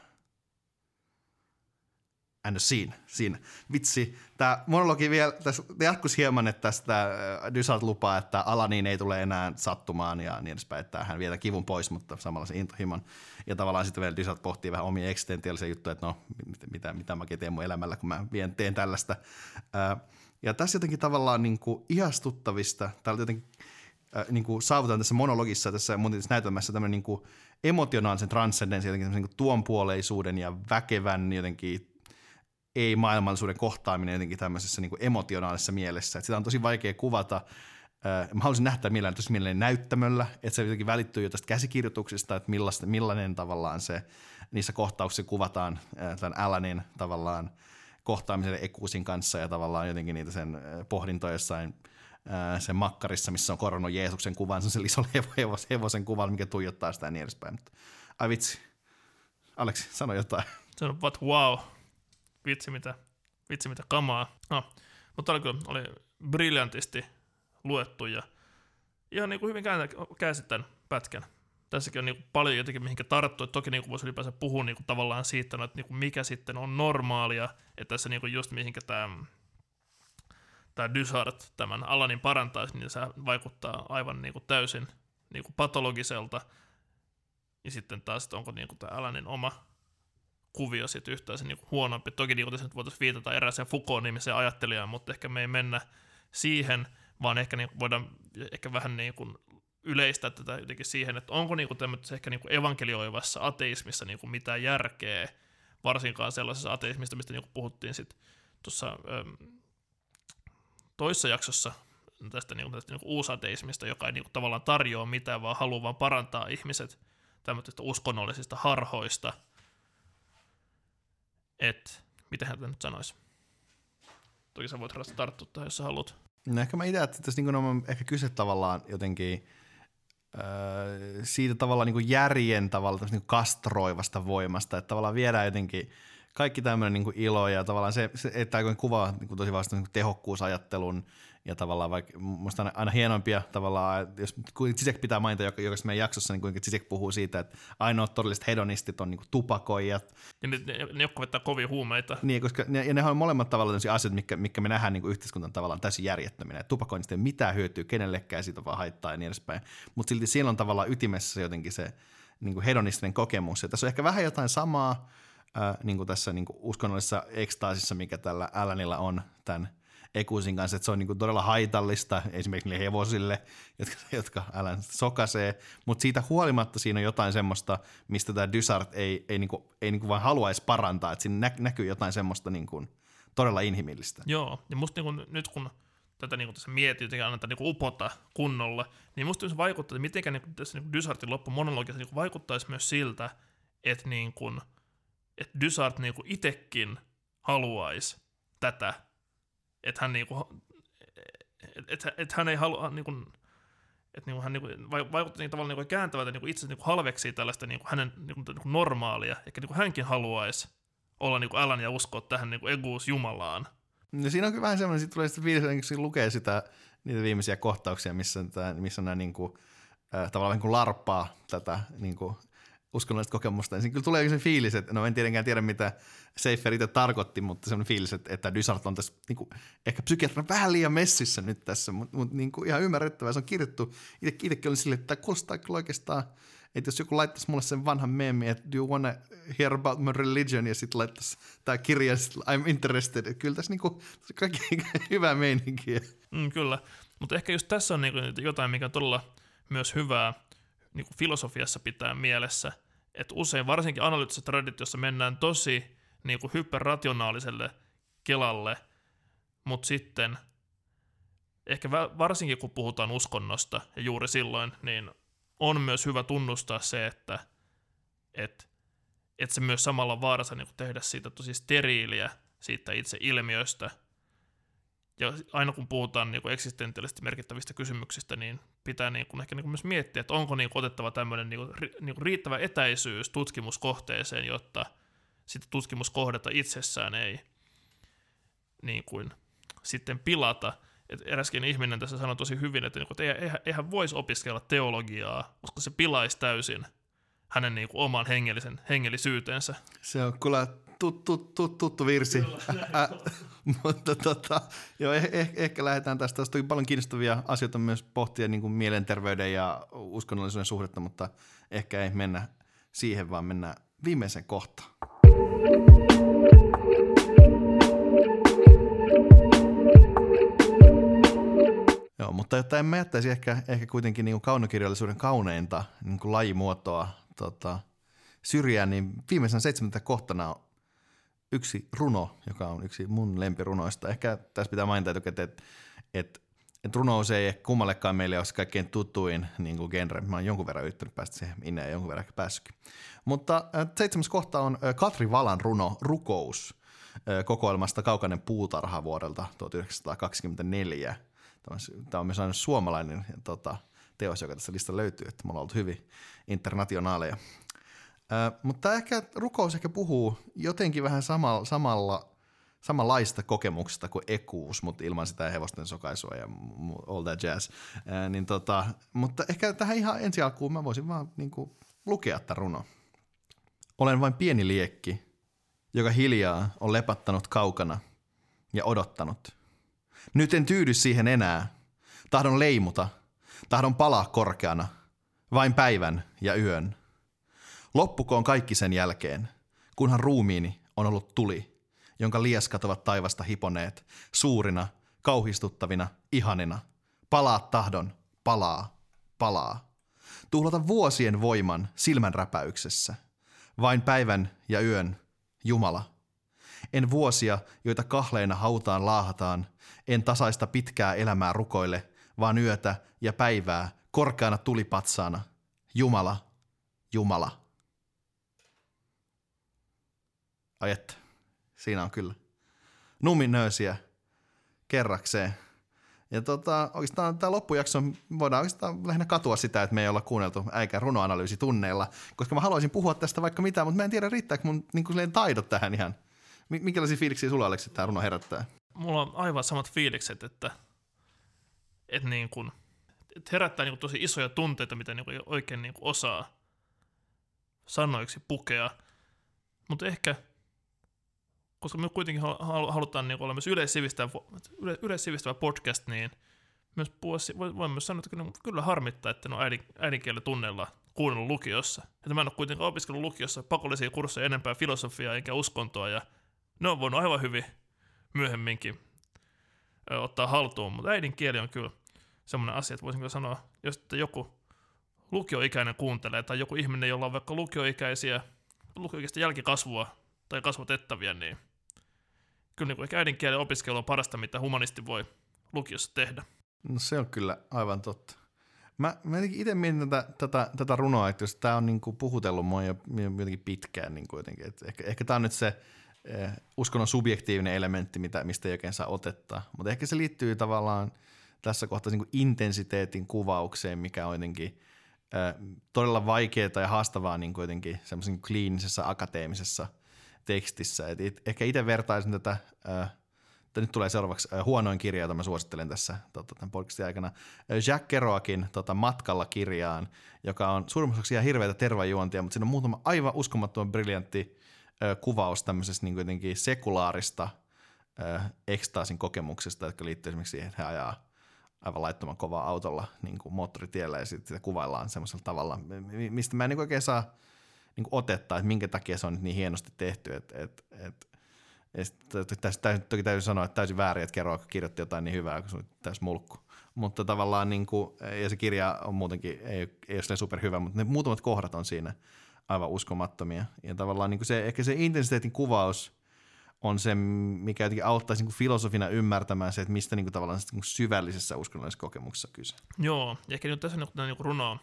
and scene. Siinä. Vitsi, tämä monologi vielä, tässä jatkuisi hieman, että tästä äh, Dysart lupaa, että Alaniin ei tule enää sattumaan ja niin edespäin, että hän vietää kivun pois, mutta samalla se intohimon. Ja tavallaan sitten vielä Dysart pohtii vähän omia eksistentiaalisia juttuja, että no, mitä, mitä mä teen mun elämällä, kun mä vien, teen tällaista. Äh, ja tässä jotenkin tavallaan niin kuin ihastuttavista, täällä jotenkin äh, niin kuin saavutaan tässä monologissa, tässä mun näytelmässä tämmöinen niin kuin emotionaalisen transcendenssin, jotenkin niin kuin tuonpuoleisuuden ja väkevän jotenkin ei-maailmallisuuden kohtaaminen jotenkin tämmöisessä niin kuin emotionaalisessa mielessä. Että sitä on tosi vaikea kuvata. Mä haluaisin nähdä millään tosi mielelläni näyttämöllä, että se jotenkin välittyy jo tästä käsikirjoituksesta, että millaista, millainen tavallaan se niissä kohtauksissa kuvataan tämän Alanin tavallaan kohtaamisen Ekuusin kanssa ja tavallaan jotenkin niitä sen pohdintoja jossain sen makkarissa, missä on koronut Jeesuksen kuvan, se on iso hevos, hevosen kuva, mikä tuijottaa sitä ja niin edespäin. Ai vitsi. Aleksi, sano jotain. On what wow vitsi mitä, vitsi mitä kamaa. No, mutta oli kyllä oli briljantisti luettu ja ihan niin kuin hyvin käänsit tämän pätkän. Tässäkin on niin kuin paljon jotenkin mihinkä tarttu, että toki niin kuin voisi ylipäänsä puhua niin kuin tavallaan siitä, no, että niin kuin mikä sitten on normaalia, että tässä niin kuin just mihinkä tämä tämä Dysart tämän Alanin parantaisi, niin se vaikuttaa aivan niin kuin täysin niin kuin patologiselta. Ja sitten taas, että onko niin kuin tämä Alanin oma kuvio sitten yhtään se niin kuin huonompi. Toki niin kuin voitaisiin viitata erääseen Foucault-nimiseen ajattelijaan, mutta ehkä me ei mennä siihen, vaan ehkä niin voidaan ehkä vähän niin kuin yleistää tätä jotenkin siihen, että onko niin kuin ehkä niin kuin evankelioivassa ateismissa niin kuin mitään järkeä, varsinkaan sellaisessa ateismista, mistä niin kuin puhuttiin sitten tuossa toisessa jaksossa tästä, niin kuin, tästä niin kuin uusateismista, joka ei niin kuin, tavallaan tarjoa mitään, vaan haluaa vaan parantaa ihmiset tämmöisistä uskonnollisista harhoista. Että miten hän nyt sanoisi? Toki sä voit tarttua jos sä haluat. No ehkä mä itse että tässä niin on ehkä kyse tavallaan jotenkin öö, siitä tavallaan niin järjen tavallaan niin kastroivasta voimasta, että tavallaan viedään jotenkin kaikki tämmöinen niin ilo ja tavallaan se, se että kuvaa niin tosi vasta niin tehokkuusajattelun ja tavallaan vaikka musta on aina hienompia tavallaan, jos Zizek pitää mainita joka, joka meidän jaksossa, niin kuinka Zizek puhuu siitä, että ainoat todelliset hedonistit on niin kuin tupakoijat. Ja ne, ne, ne jotka vetää kovia huumeita. Niin, koska ne, ja ne on molemmat tavallaan asioita, mitkä, mitkä me nähdään niin kuin yhteiskunnan tavallaan täysin järjettöminä. Tupakoinnista ei mitään hyötyä kenellekään, siitä vaan haittaa ja niin edespäin. Mutta silti siellä on tavallaan ytimessä jotenkin se niin kuin hedonistinen kokemus. Ja tässä on ehkä vähän jotain samaa, äh, niin kuin tässä niin kuin uskonnollisessa ekstaasissa, mikä tällä Alanilla on tämän Ekusin kanssa, että se on niin kuin todella haitallista esimerkiksi niille hevosille, jotka, jotka Alan sokasee, mutta siitä huolimatta siinä on jotain semmoista, mistä tämä Dysart ei, ei, niin kuin, ei niin kuin vaan haluaisi parantaa, että siinä nä- näkyy jotain semmoista niin kuin, todella inhimillistä. Joo, ja musta niin kuin, nyt kun tätä niin kuin tässä mietin, jotenkin annetaan niin upota kunnolla, niin musta se vaikuttaa, että miten niin tässä niin Dysartin loppumonologiassa niin vaikuttaisi myös siltä, että niin kuin, että Dysart niin itsekin haluaisi tätä, että hän, niin kuin, että, että hän ei halua, niin kuin, että niin hän niin vaikuttaa niin tavallaan niin kääntävältä niin itse niin halveksii tällaista niin hänen niin kuin, niin normaalia, ehkä niin hänkin haluaisi olla niin Alan ja uskoa tähän niin eguus Jumalaan. No siinä on kyllä vähän semmoinen, sitten tulee sitten viimeisen, kun lukee sitä, niitä viimeisiä kohtauksia, missä, missä nämä niin kuin, äh, tavallaan niin kuin larppaa tätä niin kuin, uskonnollista kokemusta, niin kyllä tulee se fiilis, että no en tietenkään tiedä mitä Seifer itse tarkoitti, mutta semmoinen fiilis, että, että Dysart on tässä niin kuin, ehkä psykiatrin vähän liian messissä nyt tässä, mutta, mutta niin kuin ihan ymmärrettävää, se on kirjoittu. Itse, itsekin oli silleen, että tämä kuulostaa kyllä oikeastaan, että jos joku laittaisi mulle sen vanhan meemi, että do you wanna hear about my religion, ja sitten laittaisi tämä kirja, I'm interested. Kyllä tässä niinku, kaikki hyvää meininkiä. Mm, kyllä, mutta ehkä just tässä on niinku jotain, mikä on todella myös hyvää, niin kuin filosofiassa pitää mielessä, että usein varsinkin analyyttisessä traditiossa mennään tosi niin kuin hyperrationaaliselle kelalle, mutta sitten ehkä varsinkin kun puhutaan uskonnosta ja juuri silloin, niin on myös hyvä tunnustaa se, että, että, että se myös samalla vaarassa niin tehdä siitä tosi steriiliä siitä itse ilmiöstä – ja aina kun puhutaan niin eksistentiaalisesti merkittävistä kysymyksistä, niin pitää niin kuin ehkä niin kuin myös miettiä, että onko niin kuin otettava tämmöinen niin kuin, niin kuin riittävä etäisyys tutkimuskohteeseen, jotta sitten tutkimuskohdetta itsessään ei niin kuin, sitten pilata. Et eräskin ihminen tässä sanoi tosi hyvin, että, niin kuin, että eihän, eihän voisi opiskella teologiaa, koska se pilaisi täysin hänen niin kuin, oman hengellisen hengellisyytensä. Se on kyllä tuttu, tuttu, tuttu virsi. Mutta tota, joo, eh, eh, ehkä lähdetään tästä. Tästä on paljon kiinnostavia asioita myös pohtia niin kuin mielenterveyden ja uskonnollisuuden suhdetta, mutta ehkä ei mennä siihen, vaan mennään viimeiseen kohtaan. Joo, mutta jotta emme jättäisi ehkä, ehkä kuitenkin niin kuin kaunokirjallisuuden kauneinta niin kuin lajimuotoa tota, syrjään, niin viimeisen seitsemäntä kohtana yksi runo, joka on yksi mun lempirunoista. Ehkä tässä pitää mainita että, että, että runous ei kummallekaan meille ole kaikkein tutuin niin kuin genre. Mä oon jonkun verran yrittänyt päästä siihen minne ja jonkun verran päässytkin. Mutta äh, seitsemäs kohta on äh, Katri Valan runo Rukous äh, kokoelmasta Kaukainen puutarha vuodelta 1924. Tämä on myös aina suomalainen tota, teos, joka tässä listalla löytyy, että me ollaan ollut hyvin internationaaleja mutta ehkä rukous ehkä puhuu jotenkin vähän samalla, samalla samanlaista kokemuksesta kuin ekuus, mutta ilman sitä hevosten sokaisua ja all that jazz. Ää, niin tota, mutta ehkä tähän ihan ensi alkuun mä voisin vaan niin kuin, lukea tämän runo. Olen vain pieni liekki, joka hiljaa on lepattanut kaukana ja odottanut. Nyt en tyydy siihen enää. Tahdon leimuta. Tahdon palaa korkeana. Vain päivän ja yön. Loppukoon kaikki sen jälkeen, kunhan ruumiini on ollut tuli, jonka lieskat ovat taivasta hiponeet, suurina, kauhistuttavina, ihanina. Palaa tahdon, palaa, palaa. Tuhlata vuosien voiman silmänräpäyksessä. Vain päivän ja yön, Jumala. En vuosia, joita kahleina hautaan laahataan, en tasaista pitkää elämää rukoille, vaan yötä ja päivää korkeana tulipatsaana. Jumala, Jumala. Ai että, siinä on kyllä numinöösiä kerrakseen. Ja tota, oikeastaan tämä loppujakso voidaan oikeastaan lähinnä katua sitä, että me ei olla kuunneltu äikään runoanalyysi tunneilla, koska mä haluaisin puhua tästä vaikka mitä, mutta mä en tiedä riittääkö mun niin kuin taidot tähän ihan. Minkälaisia fiiliksiä sulla Aleksi tämä runo herättää? Mulla on aivan samat fiilikset, että, että, niin kuin, että herättää niin kuin tosi isoja tunteita, mitä niin kuin oikein niin kuin osaa sanoiksi pukea. Mutta ehkä koska me kuitenkin halutaan niin olla myös yleissivistävä, yleissivistävä podcast, niin myös puhuisi, voin myös sanoa, että kyllä, kyllä harmittaa, että no äidin, äidinkielen tunneilla kuunnellut lukiossa. Että mä en ole kuitenkaan opiskellut lukiossa pakollisia kursseja enempää filosofiaa eikä uskontoa, ja ne on voinut aivan hyvin myöhemminkin ö, ottaa haltuun, mutta äidinkieli on kyllä semmoinen asia, että voisinko sanoa, jos joku lukioikäinen kuuntelee, tai joku ihminen, jolla on vaikka lukioikäisiä, lukioikäistä jälkikasvua tai kasvatettavia, niin kyllä niin kuin äidinkielen opiskelu on parasta, mitä humanisti voi lukiossa tehdä. No se on kyllä aivan totta. Mä, mä itse mietin tätä, tätä, tätä runoa, että jos tämä on niin kuin puhutellut mua jo jotenkin pitkään, niin kuitenkin, että ehkä, ehkä tämä on nyt se eh, uskonnon subjektiivinen elementti, mitä, mistä ei oikein saa otetta, mutta ehkä se liittyy tavallaan tässä kohtaa niin kuin intensiteetin kuvaukseen, mikä on jotenkin eh, todella vaikeaa ja haastavaa niin kuitenkin semmoisen kliinisessä akateemisessa – tekstissä. Et it, ehkä itse vertaisin tätä, äh, nyt tulee seuraavaksi äh, huonoin kirja, jota mä suosittelen tässä tota, tämän podcastin aikana, äh, Jack Kerouakin tota, Matkalla kirjaan, joka on suurimmaksi ihan hirveätä tervajuontia, mutta siinä on muutama aivan uskomattoman briljantti kuvaus tämmöisestä niin jotenkin sekulaarista ekstaasin kokemuksesta, jotka liittyy esimerkiksi siihen, että he ajaa aivan laittoman kovaa autolla niin kuin moottoritiellä ja sitten sitä kuvaillaan semmoisella tavalla, mistä mä en niin oikein saa – niin otetta, että minkä takia se on niin hienosti tehty. Et, et, et, tässä täysin, toki täytyy sanoa, että täysin väärin, että Kero kirjoitti jotain niin hyvää, kun se oli täysin mulkku. Mutta tavallaan, niin kuin, ja se kirja on muutenkin, ei, ei ole super hyvä, mutta ne muutamat kohdat on siinä aivan uskomattomia. Ja tavallaan niin kuin se, ehkä se intensiteetin kuvaus on se, mikä jotenkin auttaisi niin kuin filosofina ymmärtämään se, että mistä niin kuin tavallaan niin kuin syvällisessä uskonnollisessa kokemuksessa kyse. Joo, ja ehkä nyt tässä niin, niin runoa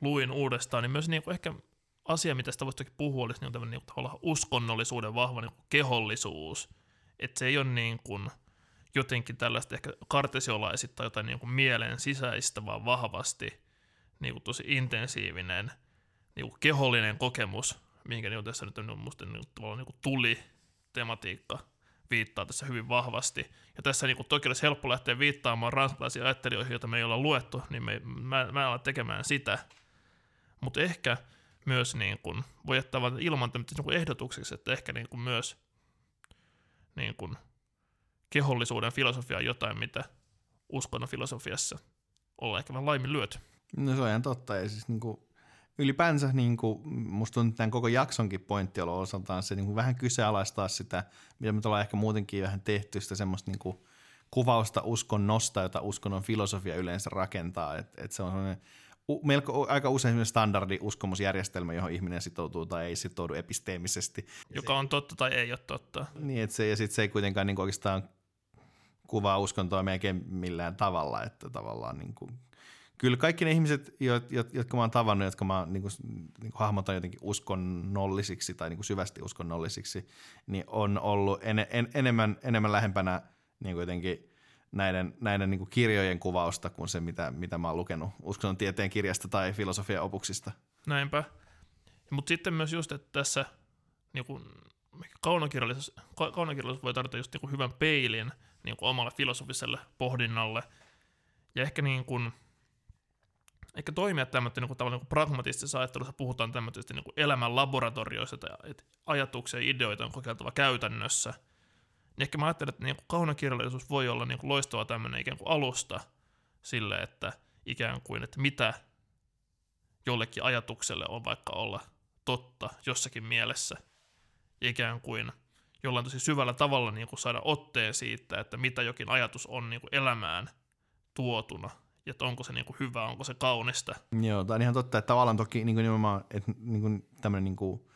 luin uudestaan, niin myös niin kuin ehkä asia, mitä sitä voisi puhua, olisi niin tämmöinen niin uskonnollisuuden vahva niin kehollisuus. Että se ei ole niin kuin jotenkin tällaista ehkä kartesiolaisista tai jotain niin kuin mielen sisäistä, vaan vahvasti niin kuin tosi intensiivinen niin kuin kehollinen kokemus, minkä niin tässä nyt on musta niin kuin, niin kuin tuli tematiikka viittaa tässä hyvin vahvasti. Ja tässä niin kuin, toki olisi helppo lähteä viittaamaan ranskalaisiin ajattelijoihin, joita me ei olla luettu, niin me, mä, mä en ala tekemään sitä. Mutta ehkä myös niin kuin, voi jättää vain ilman niin ehdotuksiksi, että ehkä niin kuin myös niin kuin, kehollisuuden filosofia on jotain, mitä uskonnon filosofiassa ollaan ehkä vähän laiminlyöty. No se on ihan totta. Ja siis niin kuin, ylipäänsä niin kuin, musta tuntuu, tämän koko jaksonkin pointti on osaltaan se niin kuin vähän kyseenalaistaa sitä, mitä me ollaan ehkä muutenkin vähän tehty, sitä semmoista niin kuin, kuvausta uskonnosta, jota uskonnon filosofia yleensä rakentaa. Että et se on sellainen melko aika usein standardi uskomusjärjestelmä, johon ihminen sitoutuu tai ei sitoudu episteemisesti. Joka on totta tai ei ole totta. Niin, että se, ja sitten se ei kuitenkaan niin oikeastaan kuvaa uskontoa melkein millään tavalla, että tavallaan niin kuin, kyllä kaikki ne ihmiset, jotka mä oon tavannut, jotka mä niin kuin, niin kuin hahmotan jotenkin uskonnollisiksi tai niin kuin syvästi uskonnollisiksi, niin on ollut en, en, enemmän, enemmän lähempänä niin kuin jotenkin näiden, näiden niin kuin kirjojen kuvausta kuin se, mitä, mitä mä oon lukenut uskonnon tieteen kirjasta tai filosofian opuksista. Näinpä. Mutta sitten myös just, että tässä niin kuin, kaunokirjallisuus, kaunokirjallisuus voi tarjota just niin kuin hyvän peilin niin kuin omalle filosofiselle pohdinnalle. Ja ehkä niin kuin, ehkä toimia tämmöinen niin tavallaan niin pragmatistisessa ajattelussa puhutaan tämmöistä niin elämän laboratorioista, että ajatuksia ja ideoita on kokeiltava käytännössä – ehkä mä ajattelen, että niin kuin kaunokirjallisuus voi olla niin kuin loistava tämmöinen ikään kuin alusta sille, että ikään kuin, että mitä jollekin ajatukselle on vaikka olla totta jossakin mielessä. Ikään kuin jollain tosi syvällä tavalla niin kuin saada otteen siitä, että mitä jokin ajatus on niin kuin elämään tuotuna, ja että onko se niin kuin hyvä, onko se kaunista. Joo, tämä on ihan totta, että tavallaan toki niin kuin nimenomaan, että niin kuin tämmöinen niin kuin,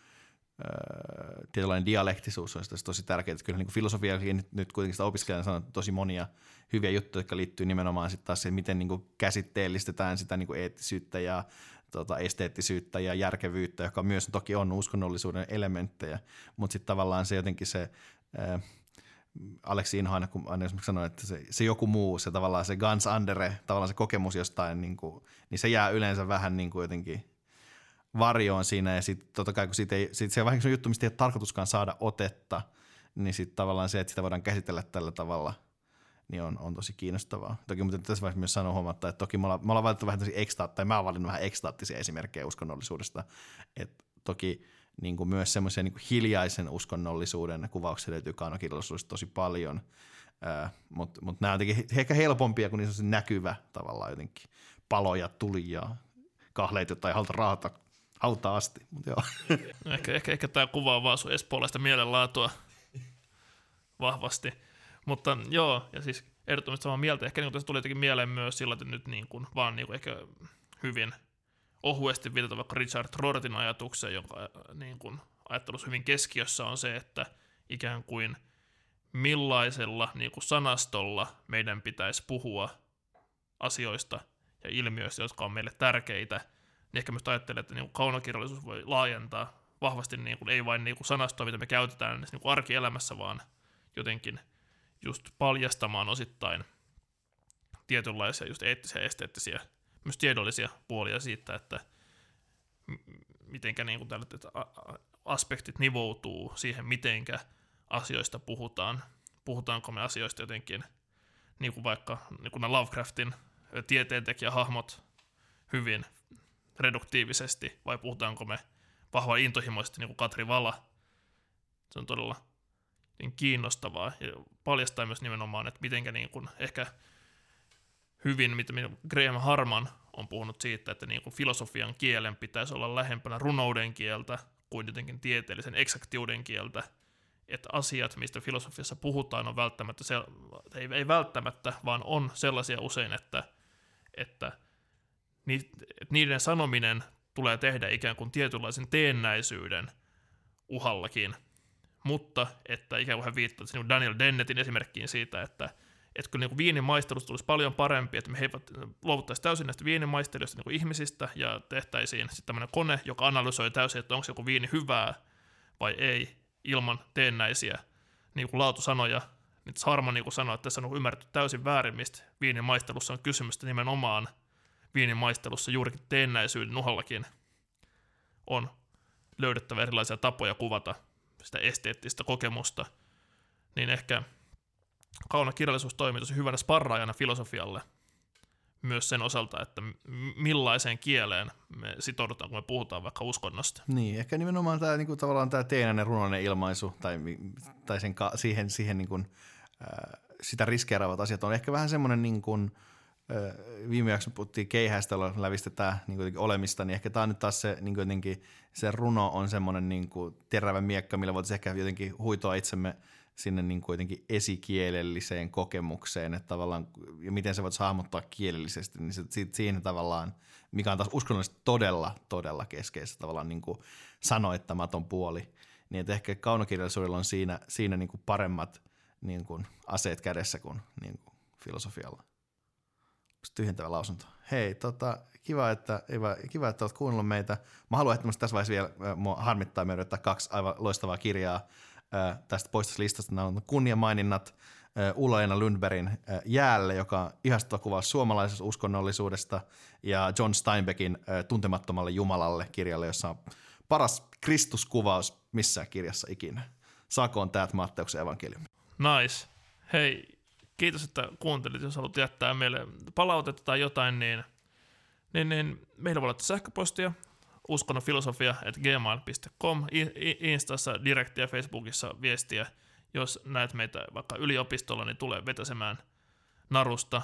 tietynlainen dialektisuus on tosi tärkeää. Kyllä niin filosofiakin nyt, nyt kuitenkin sitä opiskelijana sanoo tosi monia hyviä juttuja, jotka liittyy nimenomaan sitten taas siihen, miten niin kuin käsitteellistetään sitä niin kuin eettisyyttä ja tota, esteettisyyttä ja järkevyyttä, joka myös toki on uskonnollisuuden elementtejä, mutta sitten tavallaan se jotenkin se, ää, Aleksi Inho aina, kun aina esimerkiksi sanoi, että se, se, joku muu, se tavallaan se Gans Andere, tavallaan se kokemus jostain, niin, kuin, niin se jää yleensä vähän niin kuin jotenkin varjoon siinä ja sitten totta kai kun siitä ei, siitä se on vähän juttu, mistä ei ole tarkoituskaan saada otetta, niin sitten tavallaan se, että sitä voidaan käsitellä tällä tavalla – niin on, on tosi kiinnostavaa. Toki mutta tässä vaiheessa myös sanoa huomatta, että toki me ollaan, me ollaan valittu vähän tosi eksta, tai mä oon valinnut vähän ekstaattisia esimerkkejä uskonnollisuudesta. Et toki niin kuin myös semmoisia niin hiljaisen uskonnollisuuden kuvauksia löytyy kaanokirjallisuudesta tosi paljon, äh, mutta mut nämä on jotenkin ehkä helpompia, kun niissä on se näkyvä tavallaan jotenkin paloja, tuli ja kahleita tai halta raata hauta asti. Mut joo. Ehkä, ehkä, ehkä tämä kuvaa vaan sun espoolaista mielenlaatua vahvasti. Mutta joo, ja siis ehdottomasti samaa mieltä. Ehkä niin tässä tuli jotenkin mieleen myös sillä, että nyt niin kuin, vaan niin kuin ehkä hyvin ohuesti viitata vaikka Richard Rortin ajatukseen, jonka äh, niin kuin, ajattelussa hyvin keskiössä on se, että ikään kuin millaisella niin kuin sanastolla meidän pitäisi puhua asioista ja ilmiöistä, jotka on meille tärkeitä, niin ehkä myös ajattelee, että niin kaunokirjallisuus voi laajentaa vahvasti niin kuin, ei vain niin kuin sanastoa, mitä me käytetään niin kuin arkielämässä, vaan jotenkin – just paljastamaan osittain tietynlaisia just eettisiä esteettisiä, myös tiedollisia puolia siitä, että mitenkä niin kuin tällaiset aspektit nivoutuu siihen, mitenkä asioista puhutaan. Puhutaanko me asioista jotenkin, niin kuin vaikka niin kuin Lovecraftin tieteentekijähahmot hyvin reduktiivisesti, vai puhutaanko me vahva intohimoisesti, niin kuin Katri Vala. Se on todella niin kiinnostavaa ja paljastaa myös nimenomaan, että mitenkä niin kuin ehkä hyvin, mitä Graham Harman on puhunut siitä, että niin kuin filosofian kielen pitäisi olla lähempänä runouden kieltä kuin jotenkin tieteellisen eksaktiuden kieltä, että asiat, mistä filosofiassa puhutaan, on välttämättä, ei, ei välttämättä, vaan on sellaisia usein, että, että niiden sanominen tulee tehdä ikään kuin tietynlaisen teennäisyyden uhallakin, mutta että ikään kuin hän viittaa niin Daniel Dennettin esimerkkiin siitä, että että kyllä niin viinin maistelusta tulisi paljon parempi, että me heivät luovuttaisiin täysin näistä viinin maistelijoista niin ihmisistä ja tehtäisiin sitten tämmöinen kone, joka analysoi täysin, että onko joku viini hyvää vai ei, ilman teennäisiä niin kuin laatusanoja. Nyt Harma niin kuin sanoi, että tässä on ymmärretty täysin väärin, mistä viinin maistelussa on kysymystä nimenomaan viinin maistelussa juurikin teennäisyyden uhallakin on löydettävä erilaisia tapoja kuvata sitä esteettistä kokemusta, niin ehkä kaunokirjallisuus toimii tosi hyvänä sparraajana filosofialle myös sen osalta, että millaiseen kieleen me sitoudutaan, kun me puhutaan vaikka uskonnosta. Niin, ehkä nimenomaan tämä niin kuin, tavallaan tämä teenäinen runollinen ilmaisu tai, tai sen, siihen, siihen niin kuin, äh, sitä riskeeraavat asiat on ehkä vähän semmoinen niin kuin, viime jaksossa puhuttiin keihäistä, jolla lävistetään niin olemista, niin ehkä tämä on nyt taas se, niin jotenkin, se runo on semmoinen niin kuin terävä miekka, millä voitaisiin ehkä jotenkin huitoa itsemme sinne niin kuin jotenkin esikielelliseen kokemukseen, että tavallaan, ja miten se voit hahmottaa kielellisesti, niin se, siinä tavallaan, mikä on taas uskonnollisesti todella, todella keskeistä tavallaan niin kuin sanoittamaton puoli, niin että ehkä kaunokirjallisuudella on siinä, siinä niin kuin paremmat niin kuin aseet kädessä kuin, niin kuin filosofialla tyhjentävä lausunto. Hei, tota, kiva, että, kiva, kiva, että olet kuunnellut meitä. Mä haluan, että tässä vaiheessa vielä mua harmittaa meidän kaksi aivan loistavaa kirjaa äh, tästä poistoslistasta. Nämä on kunniamaininnat äh, Ulla-Eena Lundbergin äh, Jäälle, joka on ihastava kuvaus suomalaisesta uskonnollisuudesta, ja John Steinbeckin äh, Tuntemattomalle Jumalalle kirjalle, jossa on paras Kristuskuvaus missään kirjassa ikinä. Saakoon täät Matteuksen evankeliumi. Nice. Hei, kiitos, että kuuntelit. Jos haluat jättää meille palautetta tai jotain, niin, niin, niin meillä voi olla sähköpostia uskonnofilosofia at gmail.com, Instassa direktiä, Facebookissa viestiä jos näet meitä vaikka yliopistolla, niin tulee vetäsemään narusta.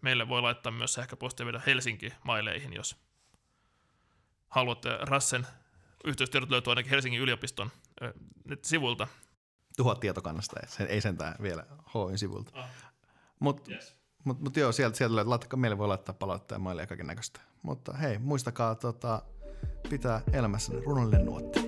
Meille voi laittaa myös sähköpostia vielä Helsinki-maileihin, jos haluatte Rassen yhteystiedot löytyy ainakin Helsingin yliopiston sivulta. Tuhat tietokannasta, se ei sentään vielä HY-sivulta. Ah. Mutta Yes. mut, mut joo, sieltä, sieltä laittakaa, meille voi laittaa palautetta ja maille ja kaiken näköistä. Mutta hei, muistakaa tota, pitää elämässä runollinen nuotti.